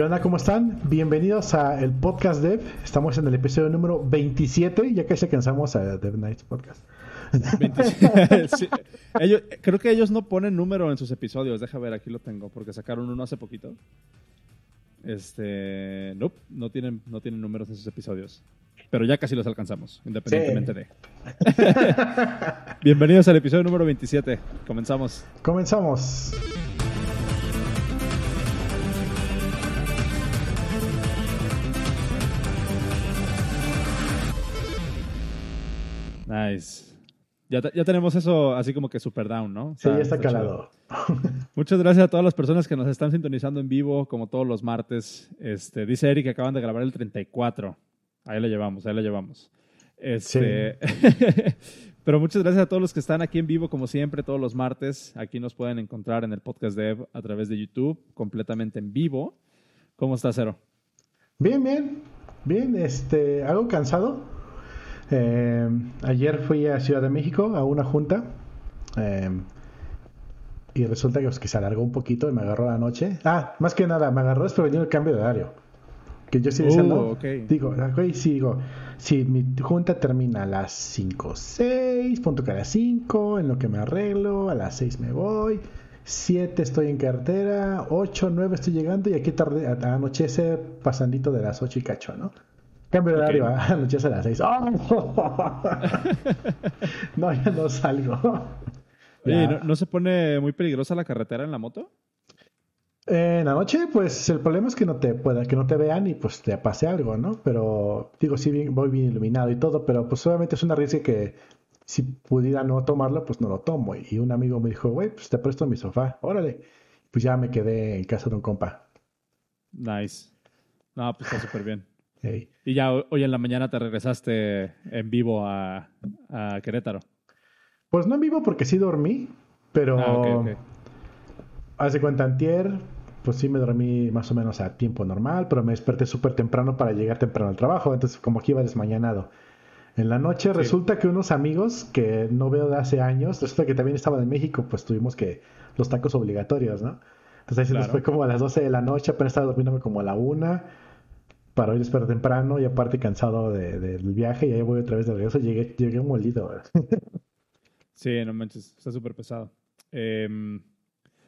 ¿Qué onda? ¿Cómo están? Bienvenidos a el podcast Dev. Estamos en el episodio número 27. Ya casi alcanzamos a Dev Nights Podcast. creo que ellos no ponen número en sus episodios. Deja ver, aquí lo tengo, porque sacaron uno hace poquito. Este, nope, no tienen, no tienen números en sus episodios. Pero ya casi los alcanzamos, independientemente de. Bienvenidos al episodio número 27. Comenzamos. Comenzamos. Nice. Ya, ya, tenemos eso así como que super down, ¿no? sí, ya está, calado. Muchas gracias a todas las personas que nos están sintonizando en vivo, como todos los martes. Este, dice Eric que acaban de grabar el 34. Ahí lo llevamos, ahí lo llevamos. Este, Pero muchas gracias a todos los que están aquí en vivo, como siempre, todos los martes. Aquí nos pueden encontrar en el podcast Dev a través de YouTube, completamente en vivo. ¿Cómo estás, Cero? Bien, bien. Bien, este, algo cansado eh, ayer fui a Ciudad de México a una junta eh, y resulta que, pues, que se alargó un poquito y me agarró la noche. Ah, más que nada, me agarró desprevenido el cambio de horario. Que yo sí decía, uh, digo, sí, digo, si mi junta termina a las 5, 6, punto que a las 5, en lo que me arreglo, a las 6 me voy, 7 estoy en cartera, 8, 9 estoy llegando y aquí tarde, anochece pasandito de las 8 y cacho, ¿no? Cambio de horario, anochece a las 6. no, ya no salgo. Oye, ¿no, se pone muy peligrosa la carretera en la moto? En la noche, pues el problema es que no te pueda, que no te vean y pues te pase algo, ¿no? Pero digo, sí voy bien iluminado y todo, pero pues obviamente es una riesgo que si pudiera no tomarlo, pues no lo tomo. Y un amigo me dijo, güey, pues te presto mi sofá, órale. Pues ya me quedé en casa de un compa. Nice. No, pues está súper bien. Y ya hoy en la mañana te regresaste en vivo a, Querétaro. Pues no en vivo porque sí dormí, pero ah, hace cuenta antier, pues sí me dormí más o menos a tiempo normal, pero me desperté súper temprano para llegar temprano al trabajo, entonces como que iba desmañanado. En la noche resulta que unos amigos que no veo de hace años, resulta que también estaban en México, pues tuvimos que los tacos obligatorios, ¿no? Entonces ahí se fue como a las 12 de la noche, apenas estaba durmiéndome como a la una para hoy despertar temprano y aparte cansado del viaje y ahí voy otra vez de regreso. Llegué, llegué molido. sí, no manches, está súper pesado. Em,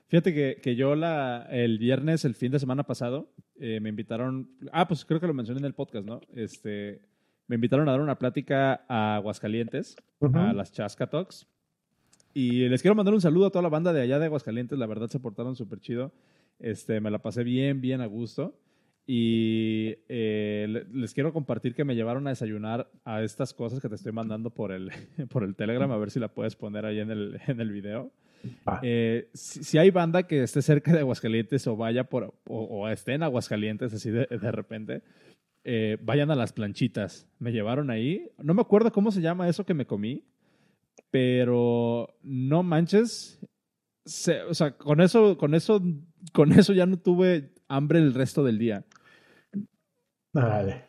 fíjate que, que, yo la, el viernes, el fin de semana pasado, eh, me invitaron, ah, pues creo que lo mencioné en el podcast, ¿no? Este, me invitaron a dar una plática a Aguascalientes, a las Chasca Talks. Y les quiero mandar un saludo a toda la banda de allá de Aguascalientes, la verdad se portaron súper chido. Este, me la pasé bien, bien a gusto. Y eh, les quiero compartir que me llevaron a desayunar a estas cosas que te estoy mandando por el, por el Telegram, a ver si la puedes poner ahí en el, en el video. Eh, si, hay banda que esté cerca de Aguascalientes o vaya por, o, esté en Aguascalientes así de, de repente, eh, vayan a las planchitas. Me llevaron ahí. No me acuerdo cómo se llama eso que me comí, pero no manches. o sea, con eso, con eso, con eso ya no tuve hambre el resto del día. Vale.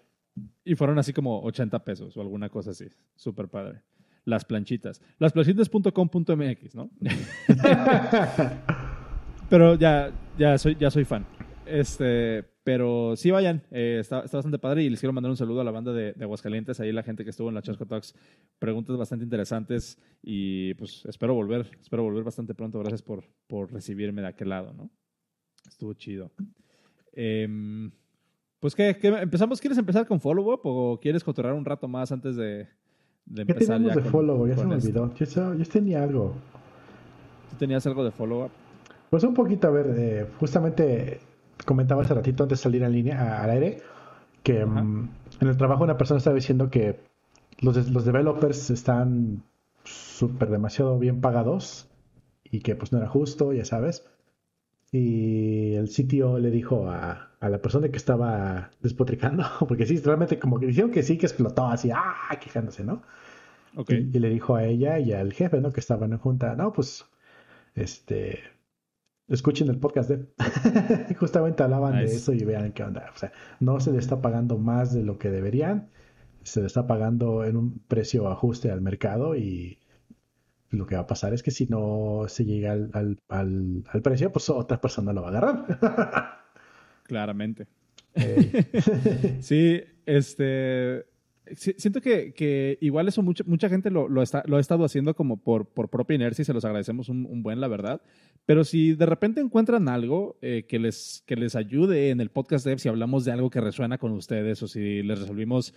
Y fueron así como 80 pesos o alguna cosa así. Súper padre. Las planchitas. Lasplanchitas.com.mx, ¿no? pero ya, ya, soy, ya soy fan. Este, pero sí vayan, eh, está, bastante padre y les quiero mandar un saludo a la banda de, Aguascalientes, ahí la gente que estuvo en la Chasco Talks, preguntas bastante interesantes y pues espero volver, espero volver bastante pronto, gracias por, por recibirme de aquel lado, ¿no? Estuvo chido. Em, pues, ¿qué, empezamos? ¿Quieres empezar con follow-up o quieres cotorrear un rato más antes de, de empezar? ¿Qué tenemos de follow-up? Ya se me olvidó. Yo, tenía algo. ¿Tú tenías algo de follow-up? Pues un poquito, a ver, eh, justamente comentaba hace ratito antes de salir en línea al aire que mm, en el trabajo una persona estaba diciendo que los, los developers están súper demasiado bien pagados y que pues no era justo, ya sabes y el sitio le dijo a, la persona que estaba despotricando, porque sí, realmente como que dijeron que sí, que explotó así, ah, quejándose, ¿no? Okay. Y, le dijo a ella y al jefe, ¿no? Que estaban en junta, no, pues, este, escuchen el podcast de Justamente hablaban de eso y vean qué onda. O sea, no se le está pagando más de lo que deberían, se le está pagando en un precio ajuste al mercado y lo que va a pasar es que si no se llega al, al, al, precio, pues otra persona lo va a agarrar. Claramente. sí, este siento que, igual eso mucha, mucha gente lo, lo, está, lo ha estado haciendo como por, por propia inercia y se los agradecemos un, buen, la verdad. Pero si de repente encuentran algo eh, que, les, que les ayude en el podcast Dev, si hablamos de algo que resuena con ustedes o si les resolvimos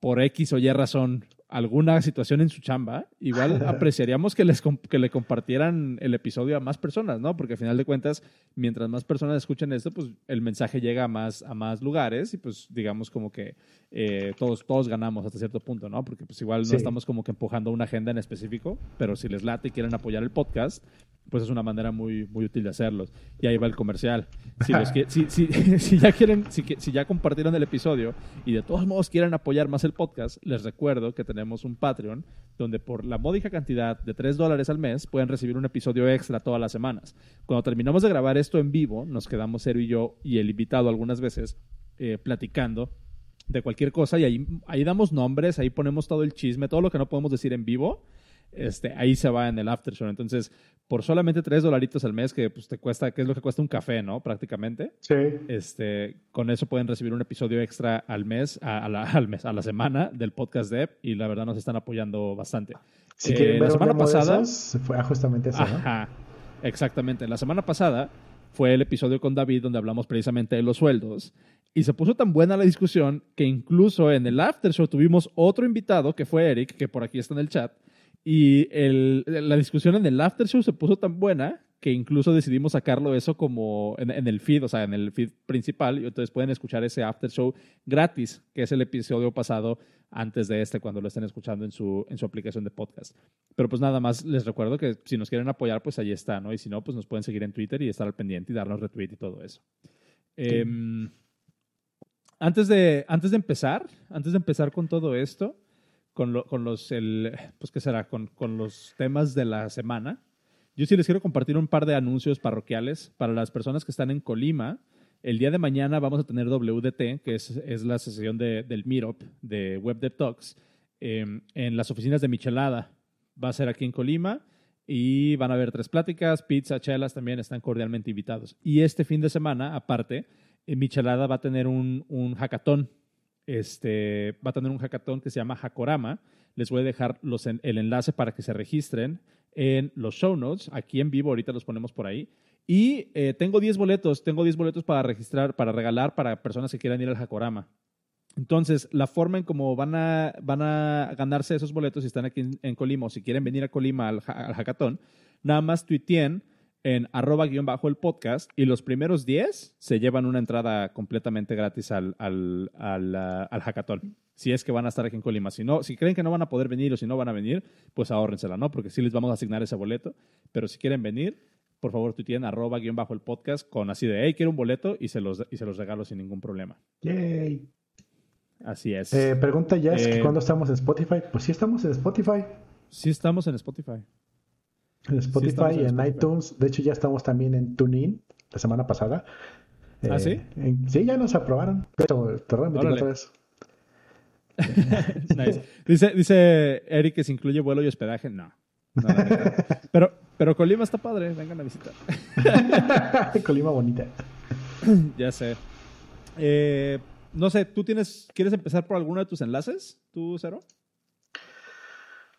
por X o Y razón alguna situación en su chamba, igual apreciaríamos que, les que le compartieran el episodio a más personas, ¿no? Porque al final de cuentas, mientras más personas escuchen esto, pues el mensaje llega a más, a más lugares y pues digamos como que eh, todos, todos ganamos hasta cierto punto, ¿no? Porque pues igual no estamos como que empujando una agenda en específico, pero si les late y quieren apoyar el podcast, pues es una manera muy, muy útil de hacerlos. Y ahí va el comercial. Si, ya quieren, si, ya compartieron el episodio y de todos modos quieren apoyar más el podcast, les recuerdo que tenemos un Patreon donde por la módica cantidad de 3 dólares al mes pueden recibir un episodio extra todas las semanas. Cuando terminamos de grabar esto en vivo, nos quedamos Cero y yo y el invitado algunas veces eh, platicando de cualquier cosa y ahí damos nombres, ahí ponemos todo el chisme, todo lo que no podemos decir en vivo este, ahí se va en el after show. Entonces, por solamente tres dolaritos al mes, que pues, te cuesta, que es lo que cuesta un café, ¿no? Prácticamente. Sí. Este, con eso pueden recibir un episodio extra al mes, a, la, al mes, a la semana del podcast Dev y la verdad nos están apoyando bastante. Si quieren eh, ver la semana pasada fue justamente eso, Ajá, exactamente. La semana pasada fue el episodio con David donde hablamos precisamente de los sueldos y se puso tan buena la discusión que incluso en el after show tuvimos otro invitado que fue Eric, que por aquí está en el chat, y el, la discusión en el after show se puso tan buena que incluso decidimos sacarlo eso como en, el feed, o sea, en el feed principal, y entonces pueden escuchar ese after show gratis, que es el episodio pasado antes de este, cuando lo estén escuchando en su, en su aplicación de podcast. Pero pues nada más les recuerdo que si nos quieren apoyar, pues ahí está, ¿no? Y si no, pues nos pueden seguir en Twitter y estar al pendiente y darnos retweet y todo eso. Em, antes, de, antes de empezar, antes de empezar con todo esto, con, los, pues, ¿qué será? Con, los temas de la semana. Yo sí les quiero compartir un par de anuncios parroquiales para las personas que están en Colima. El día de mañana vamos a tener WDT, que es, es la sesión de, del Meetup de Web Dev Talks, em, en las oficinas de Michelada. Va a ser aquí en Colima y van a haber tres pláticas, pizza, chelas también están cordialmente invitados. Y este fin de semana, aparte, Michelada va a tener un, un hackathon este, va a tener un hackathon que se llama Hakorama. Les voy a dejar el enlace para que se registren en los show notes. Aquí en vivo, ahorita los ponemos por ahí. Y eh, tengo 10 boletos, tengo 10 boletos para registrar, para regalar para personas que quieran ir al Hakorama. Entonces, la forma en cómo van a, van a ganarse esos boletos si están aquí en, Colima o si quieren venir a Colima al, al hackathon, nada más tuiteen en arroba guion bajo el podcast y los primeros 10 se llevan una entrada completamente gratis al, al, al, uh, al, hackathon. Si es que van a estar aquí en Colima. Si, no, si creen que no van a poder venir o si no van a venir, pues ahórrensela, ¿no? Porque sí les vamos a asignar ese boleto. Pero si quieren venir, por favor, tú tienes arroba guion bajo el podcast con así de, hey, quiero un boleto y se los, y se los regalo sin ningún problema. Yay. Así es. Eh, pregunta ya es eh, cuándo estamos en Spotify. Pues sí estamos en Spotify. Sí estamos en Spotify. En Spotify y en, iTunes. De hecho, ya estamos también en TuneIn la semana pasada. ¿Ah, sí? Eh, sí, ya nos aprobaron. Pero otra vez. nice. dice, dice Eric que se incluye vuelo y hospedaje. No. pero, pero Colima está padre. Vengan a visitar. Colima bonita. ya sé. Eh, no sé, ¿tú tienes, quieres empezar por alguno de tus enlaces, tú, Cero?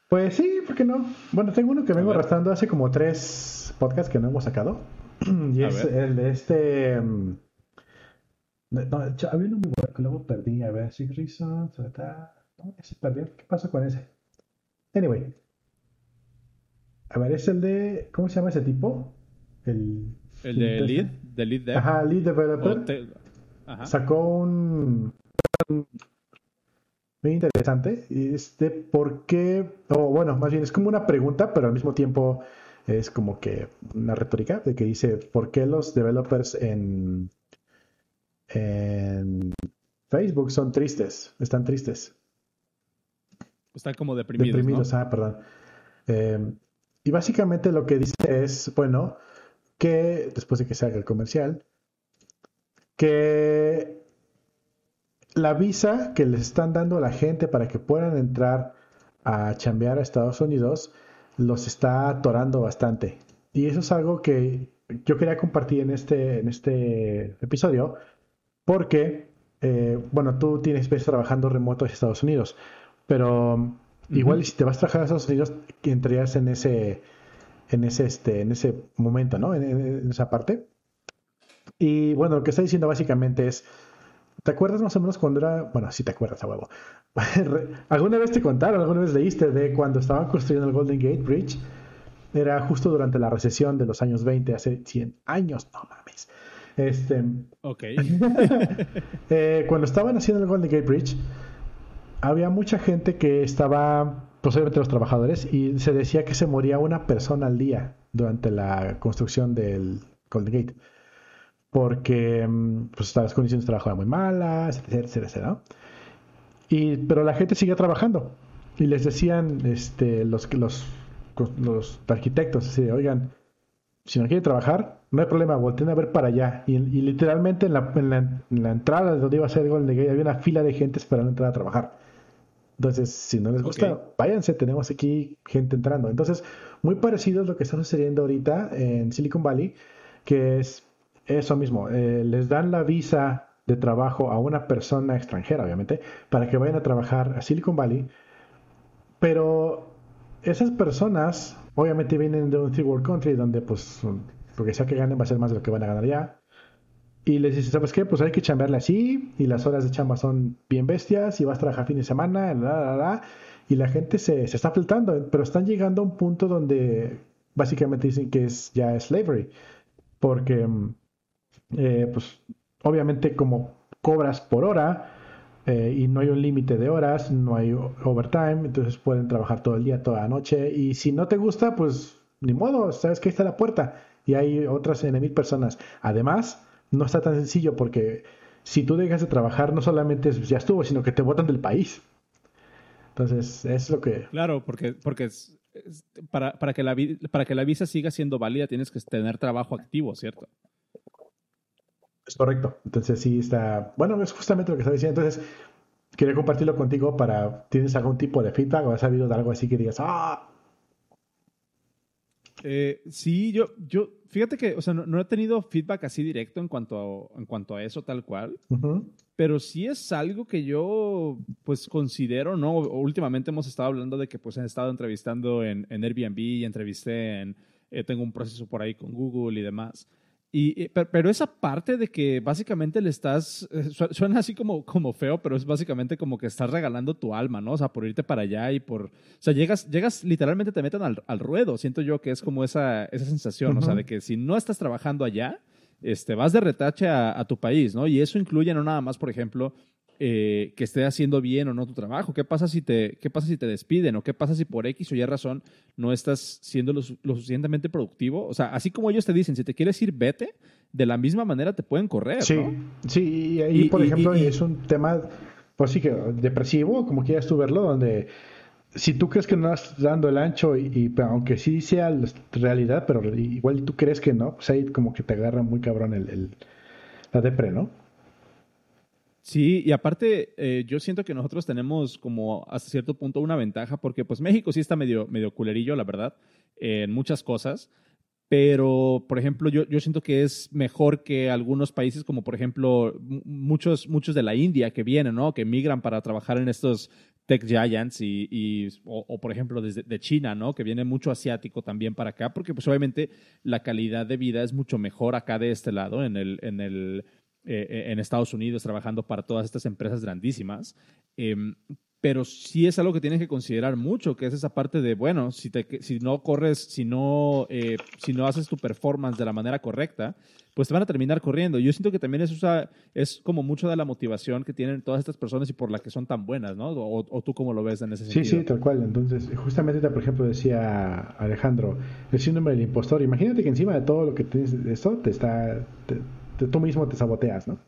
Pues sí, ¿por qué no? Bueno, tengo uno que vengo arrastrando hace como tres podcasts que no hemos sacado. y es el de este. Mm, no, había uno muy bueno que luego perdí. A ver, Six Reasons. No, ese perdió. ¿Qué pasó con ese? Anyway. A ver, es el de. ¿Cómo se llama ese tipo? El. El de Lead. De Lead Dev. Ajá, Lead Developer. Ajá. Sacó un muy interesante. Es de por qué, o bueno, más bien es como una pregunta, pero al mismo tiempo es como que una retórica de que dice, ¿por qué los developers en, en Facebook son tristes? Están tristes. Están como deprimidos. Deprimidos, ah, perdón. Eh, y básicamente lo que dice es, bueno, que después de que se haga el comercial, que la visa que les están dando a la gente para que puedan entrar a chambear a Estados Unidos los está atorando bastante. Y eso es algo que yo quería compartir en este, en este episodio porque, eh, bueno, tú tienes veces trabajando remoto en Estados Unidos, pero igual si te vas a trabajar a Estados Unidos, entrarías en ese, en ese, este, en ese momento, ¿no? En, esa parte. Y bueno, lo que está diciendo básicamente es, ¿te acuerdas más o menos cuando era, bueno, si te acuerdas a huevo, ¿alguna vez te contaron, alguna vez leíste de cuando estaban construyendo el Golden Gate Bridge? Era justo durante la recesión de los años 20, hace 100 años, no mames. Este, ok. eh, cuando estaban haciendo el Golden Gate Bridge, había mucha gente que estaba, posiblemente los trabajadores, y se decía que se moría una persona al día durante la construcción del Golden Gate. Porque mm, pues, las condiciones de trabajo eran muy malas, etcétera, etcétera. Y, pero la gente seguía trabajando. Y les decían este, los, los los arquitectos, así oigan, si no quieren trabajar, no hay problema, volteen a ver para allá. Y, literalmente en la, en, la, entrada de donde iba a ser el Golden Gate había una fila de gente esperando entrar a trabajar. Entonces, si no les gusta, váyanse, tenemos aquí gente entrando. Entonces, muy parecido a lo que está sucediendo ahorita en Silicon Valley, que es eso mismo, eh, les dan la visa de trabajo a una persona extranjera, obviamente, para que vayan a trabajar a Silicon Valley, pero esas personas obviamente vienen de un third world country donde pues lo que sea que ganen va a ser más de lo que van a ganar ya. Y les dices, ¿sabes qué? Pues hay que chambearle así y las horas de chamba son bien bestias y vas a trabajar fin de semana, y la gente se, se está flotando, pero están llegando a un punto donde básicamente dicen que es ya slavery, porque eh, pues obviamente como cobras por hora, eh, y no hay un límite de horas, no hay overtime, entonces pueden trabajar todo el día, toda la noche y si no te gusta, pues ni modo, sabes que ahí está la puerta y hay otras en mil personas. Además, no está tan sencillo porque si tú dejas de trabajar, no solamente ya estuvo, sino que te botan del país. Entonces, es lo que... Claro, porque, porque para, para, que la, para que la visa siga siendo válida tienes que tener trabajo activo, ¿cierto? Es correcto. Entonces sí está. Bueno, es justamente lo que estaba diciendo. Entonces, quería compartirlo contigo para. ¿Tienes algún tipo de feedback o has sabido de algo así que digas, ¡ah! Eh, sí, yo, yo, fíjate que, o sea, no, he tenido feedback así directo en cuanto a, en cuanto a eso tal cual, pero sí es algo que yo, pues, considero, ¿no? Últimamente hemos estado hablando de que, pues, han estado entrevistando en, en Airbnb y entrevisté en, eh, tengo un proceso por ahí con Google y demás. Y, pero esa parte de que básicamente le estás, eh, suena así como, como feo, pero es básicamente como que estás regalando tu alma, ¿no? O sea, por irte para allá y por, o sea, llegas, llegas literalmente te meten al, al ruedo, siento yo que es como esa, esa sensación, o sea, de que si no estás trabajando allá, este, vas de retache a, a, tu país, ¿no? Y eso incluye no nada más, por ejemplo, eh, que esté haciendo bien o no tu trabajo? ¿Qué pasa, si te, ¿Qué pasa si te despiden? ¿O qué pasa si por X o Y razón no estás siendo lo, suficientemente productivo? O sea, así como ellos te dicen, si te quieres ir, vete, de la misma manera te pueden correr. Sí, sí, y ahí, por ejemplo, es un tema, pues sí que depresivo, como quieras tú verlo, donde si tú crees que no estás dando el ancho, y, aunque sí sea la realidad, pero igual tú crees que no, pues ahí como que te agarra muy cabrón el, el la depre, ¿no? Sí, y aparte eh, yo siento que nosotros tenemos como hasta cierto punto una ventaja porque pues México sí está medio, medio culerillo, la verdad, en muchas cosas, pero por ejemplo yo, yo siento que es mejor que algunos países como por ejemplo muchos, muchos de la India que vienen, ¿no? Que migran para trabajar en estos tech giants y, o, por ejemplo desde de China, ¿no? Que viene mucho asiático también para acá porque pues obviamente la calidad de vida es mucho mejor acá de este lado en el, en el eh, eh, en Estados Unidos trabajando para todas estas empresas grandísimas. Em, pero sí es algo que tienes que considerar mucho, que es esa parte de, bueno, si, te, si no corres, si no, eh, si no haces tu performance de la manera correcta, pues te van a terminar corriendo. Yo siento que también es, es como mucho de la motivación que tienen todas estas personas y por la que son tan buenas, ¿no? O, tú cómo lo ves en ese sentido. Sí, sí, tal cual. Entonces, justamente, por ejemplo, decía Alejandro, el síndrome del impostor. Imagínate que encima de todo lo que tienes, esto te está tú mismo te saboteas, ¿no?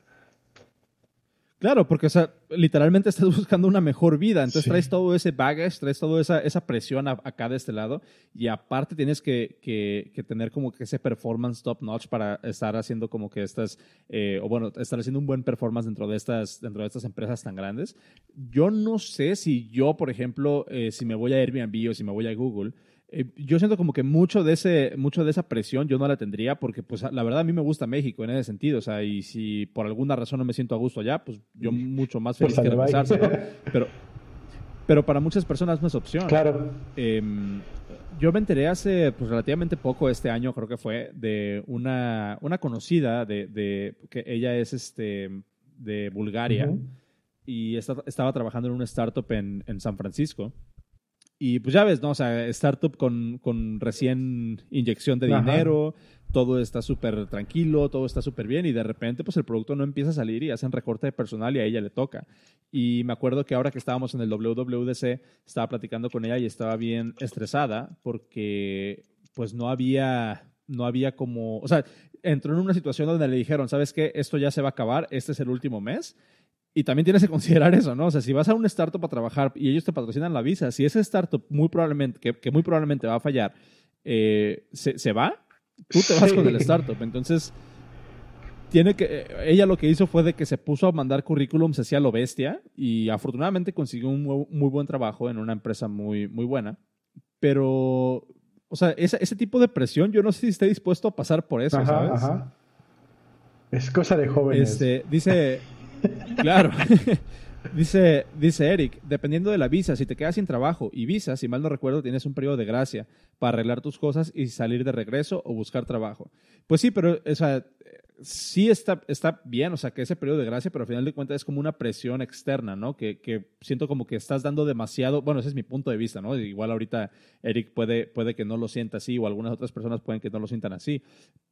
Claro, porque o sea, literalmente estás buscando una mejor vida, entonces traes todo ese baggage, traes toda esa, esa presión acá de este lado y aparte tienes que, que, tener como que ese performance top notch para estar haciendo como que estas, eh, o bueno, estar haciendo un buen performance dentro de estas, dentro de estas empresas tan grandes. Yo no sé si yo, por ejemplo, eh, si me voy a Airbnb o si me voy a Google, eh, yo siento como que mucho de, ese, mucho de esa presión yo no la tendría porque, pues, la verdad a mí me gusta México en ese sentido. O sea, y si por alguna razón no me siento a gusto allá, pues yo mucho más feliz pues que regresarse. Pero, pero para muchas personas no es opción. Claro. Em, yo me enteré hace pues, relativamente poco este año, creo que fue, de una, una conocida de, de, que ella es este de Bulgaria y estaba trabajando en una startup en, en San Francisco. Y pues ya ves, ¿no? O sea, startup con, con recién inyección de dinero, todo está súper tranquilo, todo está súper bien y de repente pues el producto no empieza a salir y hacen recorte de personal y a ella le toca. Y me acuerdo que ahora que estábamos en el WWDC, estaba platicando con ella y estaba bien estresada porque pues no había, no había como, o sea, entró en una situación donde le dijeron, ¿sabes qué? Esto ya se va a acabar, este es el último mes y también tienes que considerar eso, ¿no? O sea, si vas a un startup a trabajar y ellos te patrocinan la visa, si ese startup muy probablemente, que, muy probablemente va a fallar, eh, se, va, tú te vas con el startup. Entonces, tiene que, eh, ella lo que hizo fue de que se puso a mandar currículums hacia lo bestia y afortunadamente consiguió un muy, buen trabajo en una empresa muy, muy buena. Pero, o sea, ese, ese tipo de presión, yo no sé si esté dispuesto a pasar por eso, ¿sabes? Ajá. Es cosa de jóvenes. Este, dice, Claro. dice, dice Eric, dependiendo de la visa, si te quedas sin trabajo y visa, si mal no recuerdo, tienes un periodo de gracia para arreglar tus cosas y salir de regreso o buscar trabajo. Pues sí, pero o sea, sí está, está bien, o sea, que ese periodo de gracia, pero al final de cuentas es como una presión externa, ¿no? Que, que, siento como que estás dando demasiado, bueno, ese es mi punto de vista, ¿no? Igual ahorita Eric puede, puede que no lo sienta así o algunas otras personas pueden que no lo sientan así,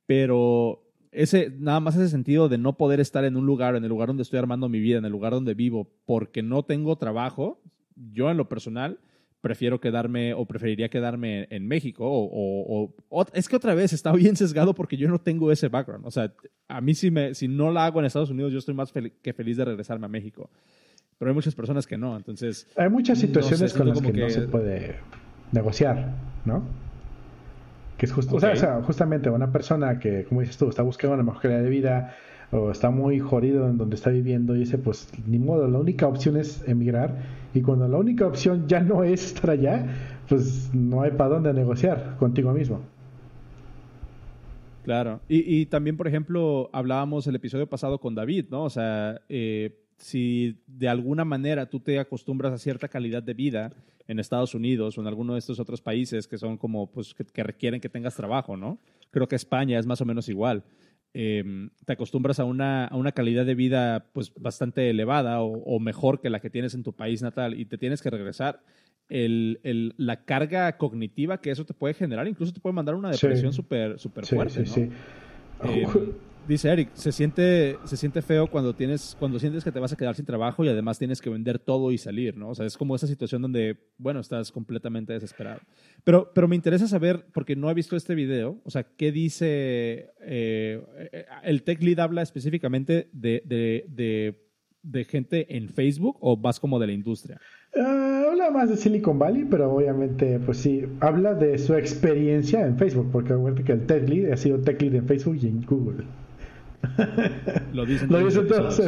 pero ese, nada más ese sentido de no poder estar en un lugar, en el lugar donde estoy armando mi vida, en el lugar donde vivo, porque no tengo trabajo, yo en lo personal prefiero quedarme o preferiría quedarme en México o, es que otra vez está bien sesgado porque yo no tengo ese background. O sea, a mí si, me, si no la hago en Estados Unidos, yo estoy más que feliz de regresarme a México. Pero hay muchas personas que no, entonces... Hay muchas situaciones con las que, que no se puede negociar, ¿no? Que es justo, o, sea, justamente una persona que, como dices tú, está buscando una mejor calidad de vida o está muy jodido en donde está viviendo y dice, pues ni modo, la única opción es emigrar y cuando la única opción ya no es estar allá, pues no hay para dónde negociar contigo mismo. Claro, y, y también, por ejemplo, hablábamos el episodio pasado con David, ¿no? O sea, eh, si de alguna manera tú te acostumbras a cierta calidad de vida en Estados Unidos o en alguno de estos otros países que son como, pues, que, requieren que tengas trabajo, ¿no? Creo que España es más o menos igual. Em, te acostumbras a una, a una, calidad de vida pues bastante elevada o, mejor que la que tienes en tu país natal y te tienes que regresar, el, el, la carga cognitiva que eso te puede generar incluso te puede mandar una depresión súper super fuerte. Sí, ¿no? sí. Em, Dice Eric, se siente, se siente feo cuando tienes, cuando sientes que te vas a quedar sin trabajo y además tienes que vender todo y salir, ¿no? O sea, es como esa situación donde, bueno, estás completamente desesperado. Pero, pero me interesa saber, porque no he visto este video, o sea, ¿qué dice eh, el Tech Lead habla específicamente de, de, de, gente en Facebook o más como de la industria? Uh, habla más de Silicon Valley, pero obviamente, pues sí, habla de su experiencia en Facebook, porque recuerda que el Tech Lead ha sido Tech Lead en Facebook y en Google. Lo dicen, todos.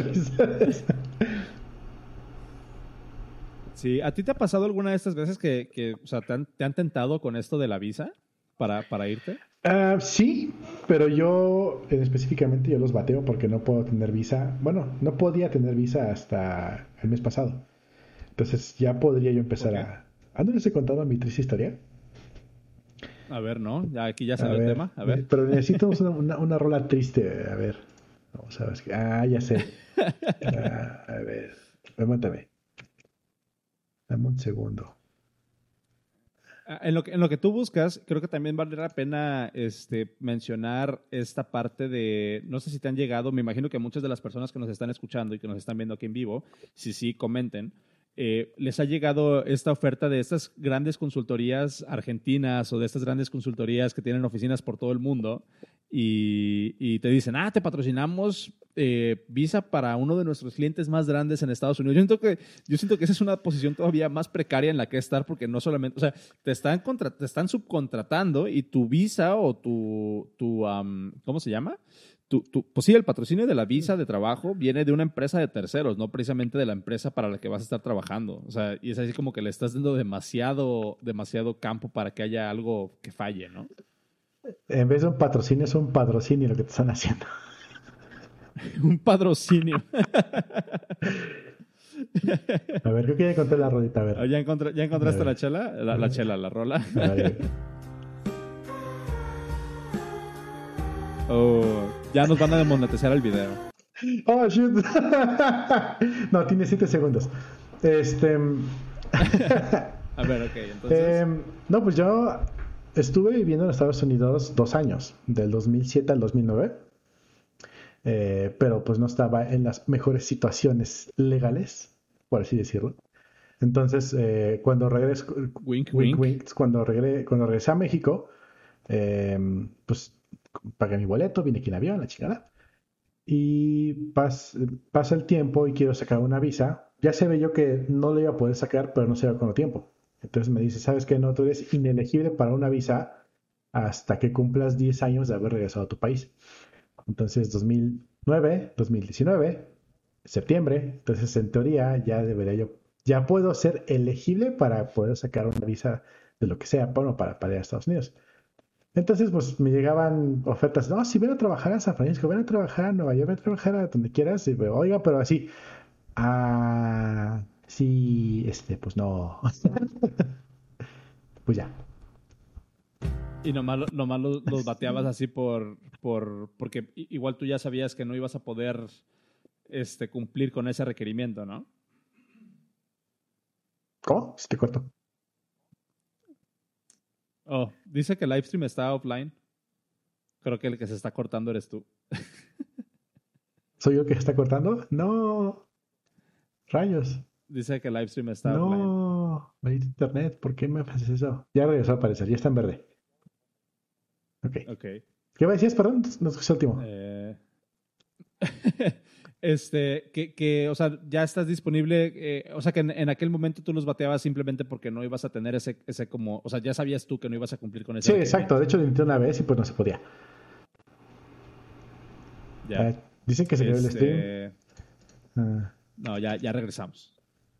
Sí, ¿a ti te ha pasado alguna de estas veces que, o sea, te, han, tentado con esto de la visa para, para irte? Ah, sí, pero yo específicamente yo los bateo porque no puedo tener visa. Bueno, no podía tener visa hasta el mes pasado. Entonces ya podría yo empezar a... ¿Ah, no les he contado mi triste historia? A ver, ¿no? Ya, aquí ya sale el tema. A ver. Pero necesito una, una, rola triste. A ver. Vamos a ver. Ah, ya sé. Ah, a ver. Aguántame. Dame un segundo. Ah, en lo, que, en lo que tú buscas, creo que también vale la pena este, mencionar esta parte de, no sé si te han llegado, me imagino que muchas de las personas que nos están escuchando y que nos están viendo aquí en vivo, si sí, comenten, eh, les ha llegado esta oferta de estas grandes consultorías argentinas o de estas grandes consultorías que tienen oficinas por todo el mundo y, te dicen, ah, te patrocinamos eh, Visa para uno de nuestros clientes más grandes en Estados Unidos. Yo siento, que, yo siento que esa es una posición todavía más precaria en la que estar porque no solamente, o sea, te están, te están subcontratando y tu Visa o tu, tu ¿cómo se llama? pues sí, el patrocinio de la visa de trabajo viene de una empresa de terceros, no precisamente de la empresa para la que vas a estar trabajando. O sea, y es así como que le estás dando demasiado, demasiado campo para que haya algo que falle, ¿no? En vez de un patrocinio, es un patrocinio lo que te están haciendo. un patrocinio. a ver, creo que ya encontré la rolita. A ver. ¿Ya, ¿ya encontraste la chela? La, la, chela, la rola. oh. Ya nos van a desmonetizar el video. Oh, shit. no, tiene 7 segundos. Este. a ver, ok, entonces. Em, no, pues yo estuve viviendo en Estados Unidos dos años, del 2007 al 2009. Eh, pero pues no estaba en las mejores situaciones legales, por así decirlo. Entonces, eh, cuando regresé, wink, wink. cuando, cuando regresé a México, em, pues pagué mi boleto, vine aquí en avión, la chingada. Y pasa el tiempo y quiero sacar una visa. Ya se ve yo que no lo iba a poder sacar, pero no se va con el tiempo. Entonces me dice, ¿sabes qué? No, tú eres inelegible para una visa hasta que cumplas 10 años de haber regresado a tu país. Entonces, 2009, 2019, septiembre. Entonces, en teoría, ya debería yo, ya puedo ser elegible para poder sacar una visa de lo que sea, bueno, para, para ir a Estados Unidos. Entonces, pues me llegaban ofertas, no, si ven a trabajar a San Francisco, ven a trabajar a Nueva York, ven a trabajar a donde quieras, oiga, pero así, ah, sí, este, pues no. pues ya. Y nomás, nomás los, los, bateabas así por, por, porque igual tú ya sabías que no ibas a poder este, cumplir con ese requerimiento, ¿no? ¿Cómo? Si te corto. Oh, dice que el livestream está offline. Creo que el que se está cortando eres tú. ¿Soy yo el que se está cortando? No. Rayos. Dice que el livestream está offline. No, internet, ¿por qué me haces eso? Ya regresó a aparecer, ya está en verde. Ok. okay. ¿Qué me decías, perdón? No escuché el último. Eh... Este, que, que, o sea, ya estás disponible, eh, o sea, que en, aquel momento tú los bateabas simplemente porque no ibas a tener ese, ese como, o sea, ya sabías tú que no ibas a cumplir con ese. Sí, exacto, de hecho lo intenté una vez y pues no se podía. Ya. Ah, dicen que se quedó el este, stream. Ah. No, ya, ya regresamos.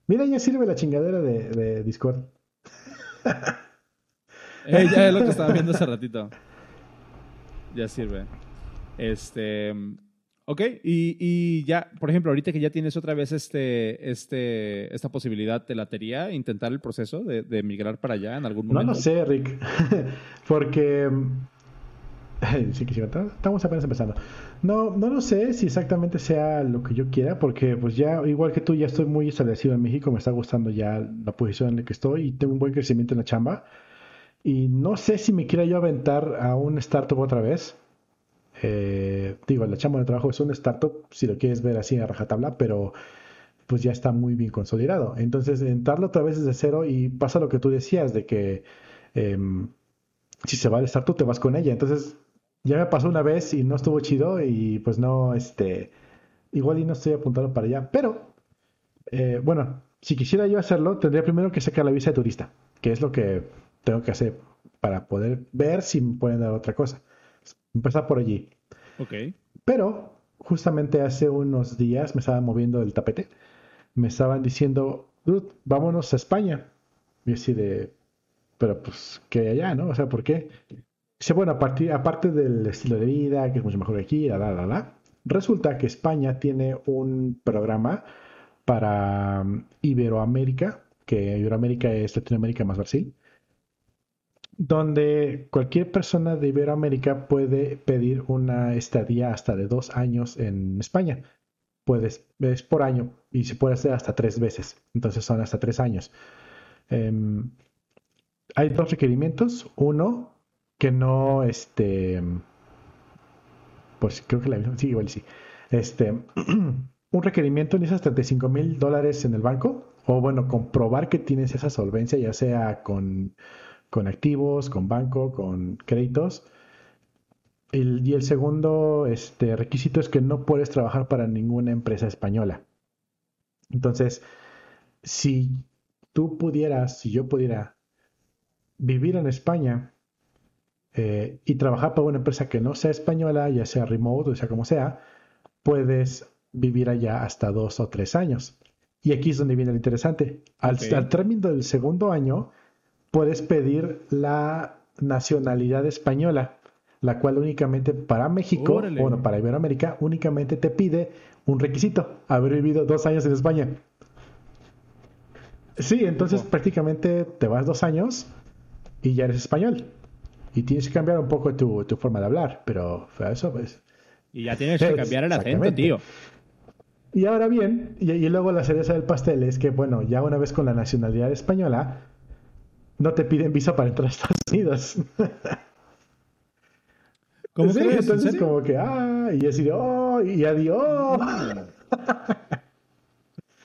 Mira, ya sirve la chingadera de, de Discord. ya es lo que estaba viendo hace ratito. Ya sirve. Este. Ok, y, y, ya, por ejemplo, ahorita que ya tienes otra vez este, este, esta posibilidad, ¿te latería intentar el proceso de, de migrar para allá en algún momento? No lo sé, Rick, porque... Sí, que sí, estamos apenas empezando. No, no lo sé si exactamente sea lo que yo quiera, porque pues ya, igual que tú, ya estoy muy establecido en México, me está gustando ya la posición en la que estoy y tengo un buen crecimiento en la chamba. Y no sé si me quiera yo aventar a un startup otra vez eh, digo, la chamba de trabajo es un startup, si lo quieres ver así a rajatabla, pero pues ya está muy bien consolidado. Entonces, entrarlo otra vez desde cero y pasa lo que tú decías, de que em, si se va el startup, te vas con ella. Entonces, ya me pasó una vez y no estuvo chido y pues no, este, igual y no estoy apuntado para allá. Pero, eh, bueno, si quisiera yo hacerlo, tendría primero que sacar la visa de turista, que es lo que tengo que hacer para poder ver si me pueden dar otra cosa. Empezar por allí. Ok. Pero justamente hace unos días me estaba moviendo el tapete. Me estaban diciendo, Dude, vámonos a España. Y así de, pero pues, ¿qué hay allá, no? O sea, ¿por qué? Dice, bueno, aparte del estilo de vida, que es mucho mejor aquí, la, la, la, la. Resulta que España tiene un programa para um, Iberoamérica, que Iberoamérica es Latinoamérica más Brasil, donde cualquier persona de Iberoamérica puede pedir una estadía hasta de dos años en España. Puedes, es por año y se puede hacer hasta tres veces. Entonces son hasta tres años. Em, hay dos requerimientos. Uno, que no, este, pues creo que la misma, sí, igual sí. Este, un requerimiento necesitas 35 mil dólares en el banco o bueno, comprobar que tienes esa solvencia, ya sea con con activos, con banco, con créditos. y el segundo este, requisito es que no puedes trabajar para ninguna empresa española. Entonces, si tú pudieras, si yo pudiera vivir en España, eh, y trabajar para una empresa que no sea española, ya sea remote o sea como sea, puedes vivir allá hasta dos o tres años. Y aquí es donde viene lo interesante. Al, término del segundo año, puedes pedir la nacionalidad española, la cual únicamente para México, o bueno, para Iberoamérica, únicamente te pide un requisito, haber vivido dos años en España. Sí, entonces prácticamente te vas dos años y ya eres español. Y tienes que cambiar un poco tu, tu forma de hablar, pero eso pues... Y ya tienes que cambiar el acento, tío. Y ahora bien, y, luego la cereza del pastel es que, bueno, ya una vez con la nacionalidad española, no te piden visa para entrar a Estados Unidos. ¿Cómo sí, entonces como que, ah, y decir, oh, y adiós.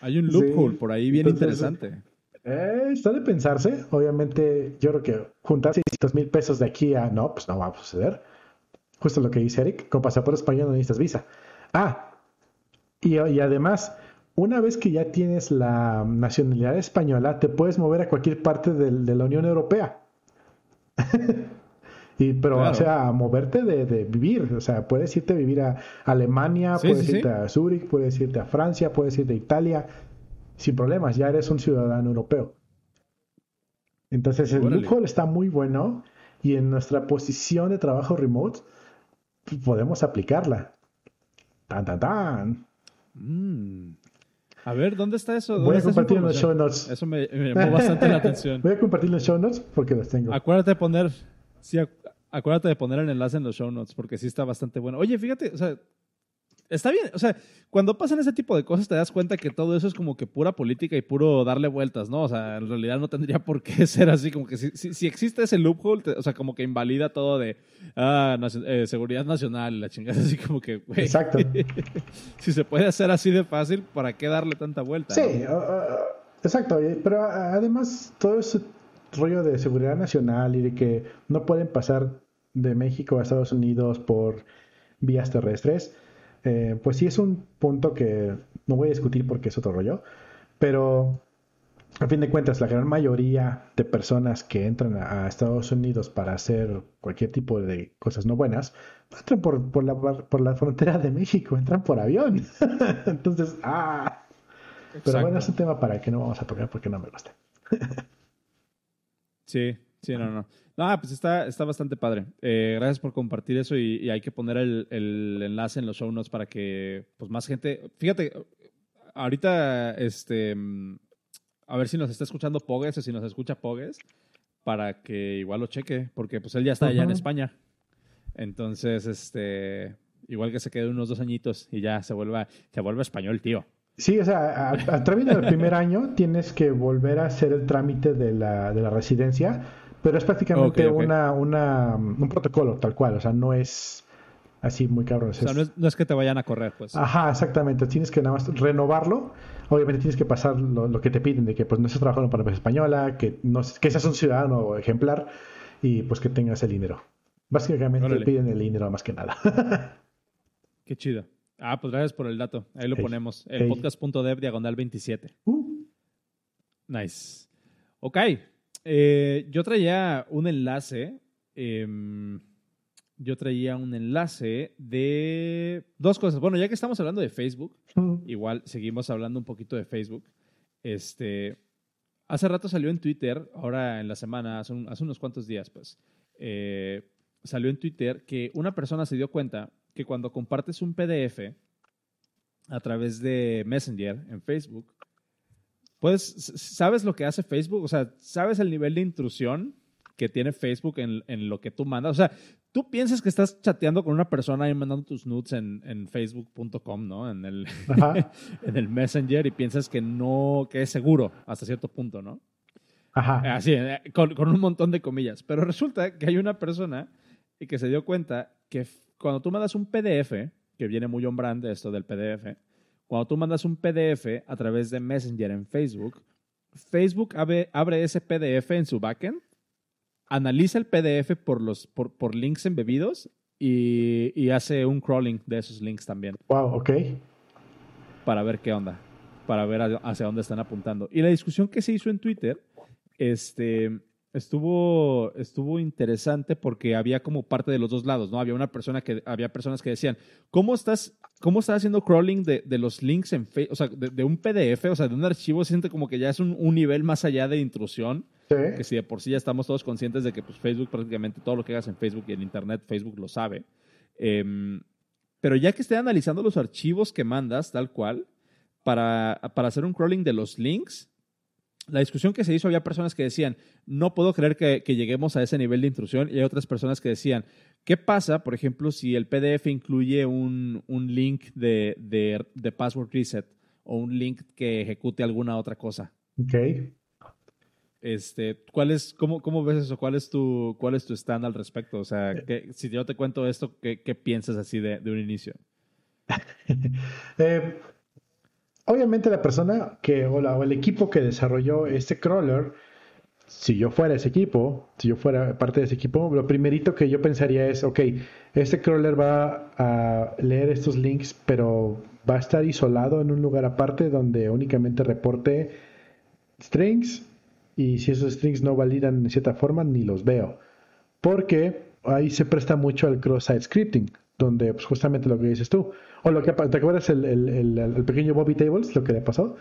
Hay un loophole por ahí bien interesante. Eh, está de pensarse. Obviamente, yo creo que juntar 600 mil pesos de aquí a no, pues no va a suceder. Justo lo que dice Eric, con pasaporte español no necesitas visa. Ah, y, además, una vez que ya tienes la nacionalidad española, te puedes mover a cualquier parte de, la Unión Europea. y, pero, o sea, moverte de, vivir. O sea, puedes irte a vivir a Alemania, puedes irte a Zúrich, puedes irte a Francia, puedes irte a Italia, sin problemas. Ya eres un ciudadano europeo. Entonces, el Órale. está muy bueno y en nuestra posición de trabajo remote podemos aplicarla. Tan, tan, tan. Mm. A ver, ¿dónde está eso? Voy a compartir en los show notes. Eso me, llamó bastante la atención. Voy a compartir los show notes porque los tengo. Acuérdate de poner, sí, acuérdate de poner el enlace en los show notes porque sí está bastante bueno. Oye, fíjate, o sea, está bien, o sea, cuando pasan ese tipo de cosas te das cuenta que todo eso es como que pura política y puro darle vueltas, ¿no? O sea, en realidad no tendría por qué ser así, como que si, si, existe ese loophole, o sea, como que invalida todo de ah, eh, seguridad nacional, la chingada, así como que, güey. Exacto. si se puede hacer así de fácil, ¿para qué darle tanta vuelta? Sí, exacto, pero además todo ese rollo de seguridad nacional y de que no pueden pasar de México a Estados Unidos por vías terrestres eh, pues sí es un punto que no voy a discutir porque es otro rollo, pero a fin de cuentas la gran mayoría de personas que entran a Estados Unidos para hacer cualquier tipo de cosas no buenas, entran por, la, por la frontera de México, entran por avión. Entonces, ah. Pero bueno, es un tema para que no vamos a tocar porque no me gusta. sí, sí, no, no. No, pues está, está bastante padre. Eh, gracias por compartir eso y, hay que poner el, enlace en los show notes para que pues más gente. Fíjate, ahorita este a ver si nos está escuchando Pogues o si nos escucha Pogues para que igual lo cheque, porque pues él ya está allá en España. Entonces, este igual que se quede unos dos añitos y ya se vuelva, se vuelve español, tío. Sí, o sea, al, término del primer año tienes que volver a hacer el trámite de la, de la residencia pero es prácticamente Una, una, un protocolo tal cual, o sea, no es así muy cabrón. O sea, no es, que te vayan a correr, pues. Ajá, exactamente. Tienes que nada más renovarlo. Obviamente tienes que pasar lo, que te piden, de que pues no estés trabajando para la empresa española, que, no, que seas un ciudadano ejemplar y pues que tengas el dinero. Básicamente te piden el dinero más que nada. Qué chido. Ah, pues gracias por el dato. Ahí lo ponemos. El podcast.dev diagonal 27. Uh. Nice. Ok, eh, yo traía un enlace. Em, yo traía un enlace de dos cosas. Bueno, ya que estamos hablando de Facebook, igual seguimos hablando un poquito de Facebook. Este, hace rato salió en Twitter, ahora en la semana, hace, unos cuantos días, pues, eh, salió en Twitter que una persona se dio cuenta que cuando compartes un PDF a través de Messenger en Facebook, pues, ¿sabes lo que hace Facebook? O sea, ¿sabes el nivel de intrusión que tiene Facebook en, lo que tú mandas? O sea, tú piensas que estás chateando con una persona y mandando tus nudes en, facebook.com, ¿no? En el, en el Messenger y piensas que no, que es seguro hasta cierto punto, ¿no? Ajá. Así, eh, con, con un montón de comillas. Pero resulta que hay una persona y que se dio cuenta que cuando tú mandas un PDF, que viene muy on brand esto del PDF, cuando tú mandas un PDF a través de Messenger en Facebook, Facebook abre, ese PDF en su backend, analiza el PDF por, los, por, links embebidos y, y, hace un crawling de esos links también. Wow, ok. Para ver qué onda, para ver hacia dónde están apuntando. Y la discusión que se hizo en Twitter este, estuvo, estuvo interesante porque había como parte de los dos lados, ¿no? Había una persona que, había personas que decían, ¿cómo estás, cómo estás haciendo crawling de, de los links en Facebook? O sea, de, un PDF, o sea, de un archivo, se siente como que ya es un, un nivel más allá de intrusión. Que si de por sí ya estamos todos conscientes de que pues, Facebook prácticamente todo lo que hagas en Facebook y en Internet, Facebook lo sabe. Em, pero ya que esté analizando los archivos que mandas, tal cual, para, para hacer un crawling de los links, la discusión que se hizo, había personas que decían, no puedo creer que, lleguemos a ese nivel de intrusión, y hay otras personas que decían, ¿qué pasa, por ejemplo, si el PDF incluye un, link de, de, password reset o un link que ejecute alguna otra cosa? Ok. Este, ¿cuál es, cómo, cómo ves eso? ¿Cuál es tu, cuál es tu stand al respecto? O sea, eh. si yo te cuento esto, ¿qué, piensas así de, de un inicio? eh, obviamente la persona que, o, o el equipo que desarrolló este crawler, si yo fuera ese equipo, si yo fuera parte de ese equipo, lo primerito que yo pensaría es, ok, este crawler va a leer estos links, pero va a estar isolado en un lugar aparte donde únicamente reporte strings y si esos strings no validan de cierta forma, ni los veo. Porque ahí se presta mucho al cross-site scripting, donde pues, justamente lo que dices tú, o lo que te acuerdas el, el, pequeño Bobby Tables, lo que le pasó,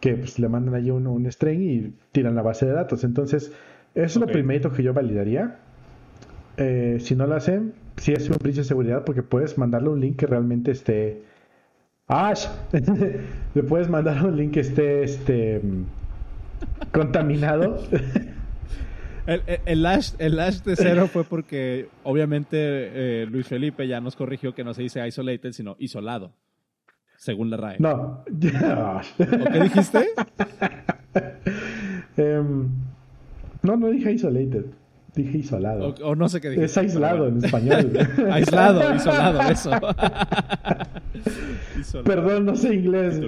que pues, le mandan allí un, un, string y tiran la base de datos. Entonces, eso es lo primero que yo validaría. Eh, si no lo hacen, sí es un principio de seguridad porque puedes mandarle un link que realmente esté. ¡Ash! le puedes mandar un link que esté este, contaminado. El, el, lash, el de cero fue porque obviamente eh, Luis Felipe ya nos corrigió que no se dice isolated, sino isolado, según la RAE. No. qué dijiste? Em, no, no dije isolated. Dije isolado. O, no sé qué dije. Es aislado en español. Aislado, isolado, eso. Perdón, no sé inglés.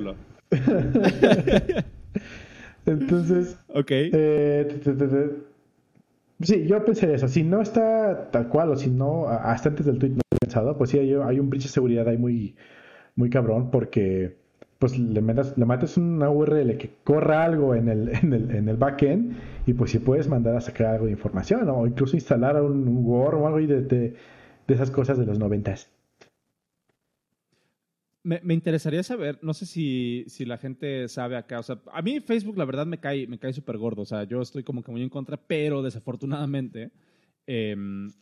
Entonces. Ok. Eh, Sí, yo pensé eso. Si no está tal cual o si no, hasta antes del tweet no he pensado, pues sí hay, un breach de seguridad ahí muy, muy cabrón porque pues le metas, le matas una URL que corra algo en el, en el, en el backend y pues si puedes mandar a sacar algo de información o incluso instalar un, Word o algo de, de, de esas cosas de los noventas. Me, me, interesaría saber, no sé si, si, la gente sabe acá, o sea, a mí Facebook la verdad me cae, me cae súper gordo, o sea, yo estoy como que muy en contra, pero desafortunadamente, em,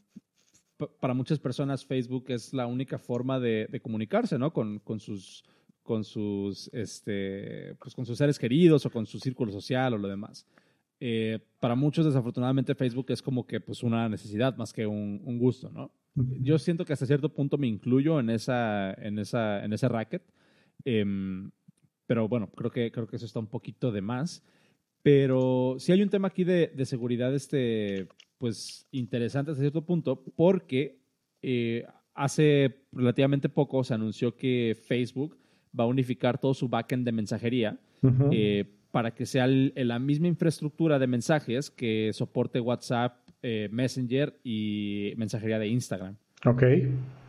para muchas personas Facebook es la única forma de, comunicarse, ¿no? Con, con, sus, con, sus, este, pues con sus seres queridos o con su círculo social o lo demás. Eh, para muchos, desafortunadamente, Facebook es como que pues una necesidad más que un, un gusto, ¿no? Yo siento que hasta cierto punto me incluyo en, esa, en, esa, en ese racket. Em, pero bueno, creo que, creo que eso está un poquito de más. Pero sí hay un tema aquí de, de seguridad este, pues, interesante hasta cierto punto, porque eh, hace relativamente poco se anunció que Facebook va a unificar todo su backend de mensajería eh, para que sea la misma infraestructura de mensajes que soporte WhatsApp, eh, Messenger y mensajería de Instagram. Ok.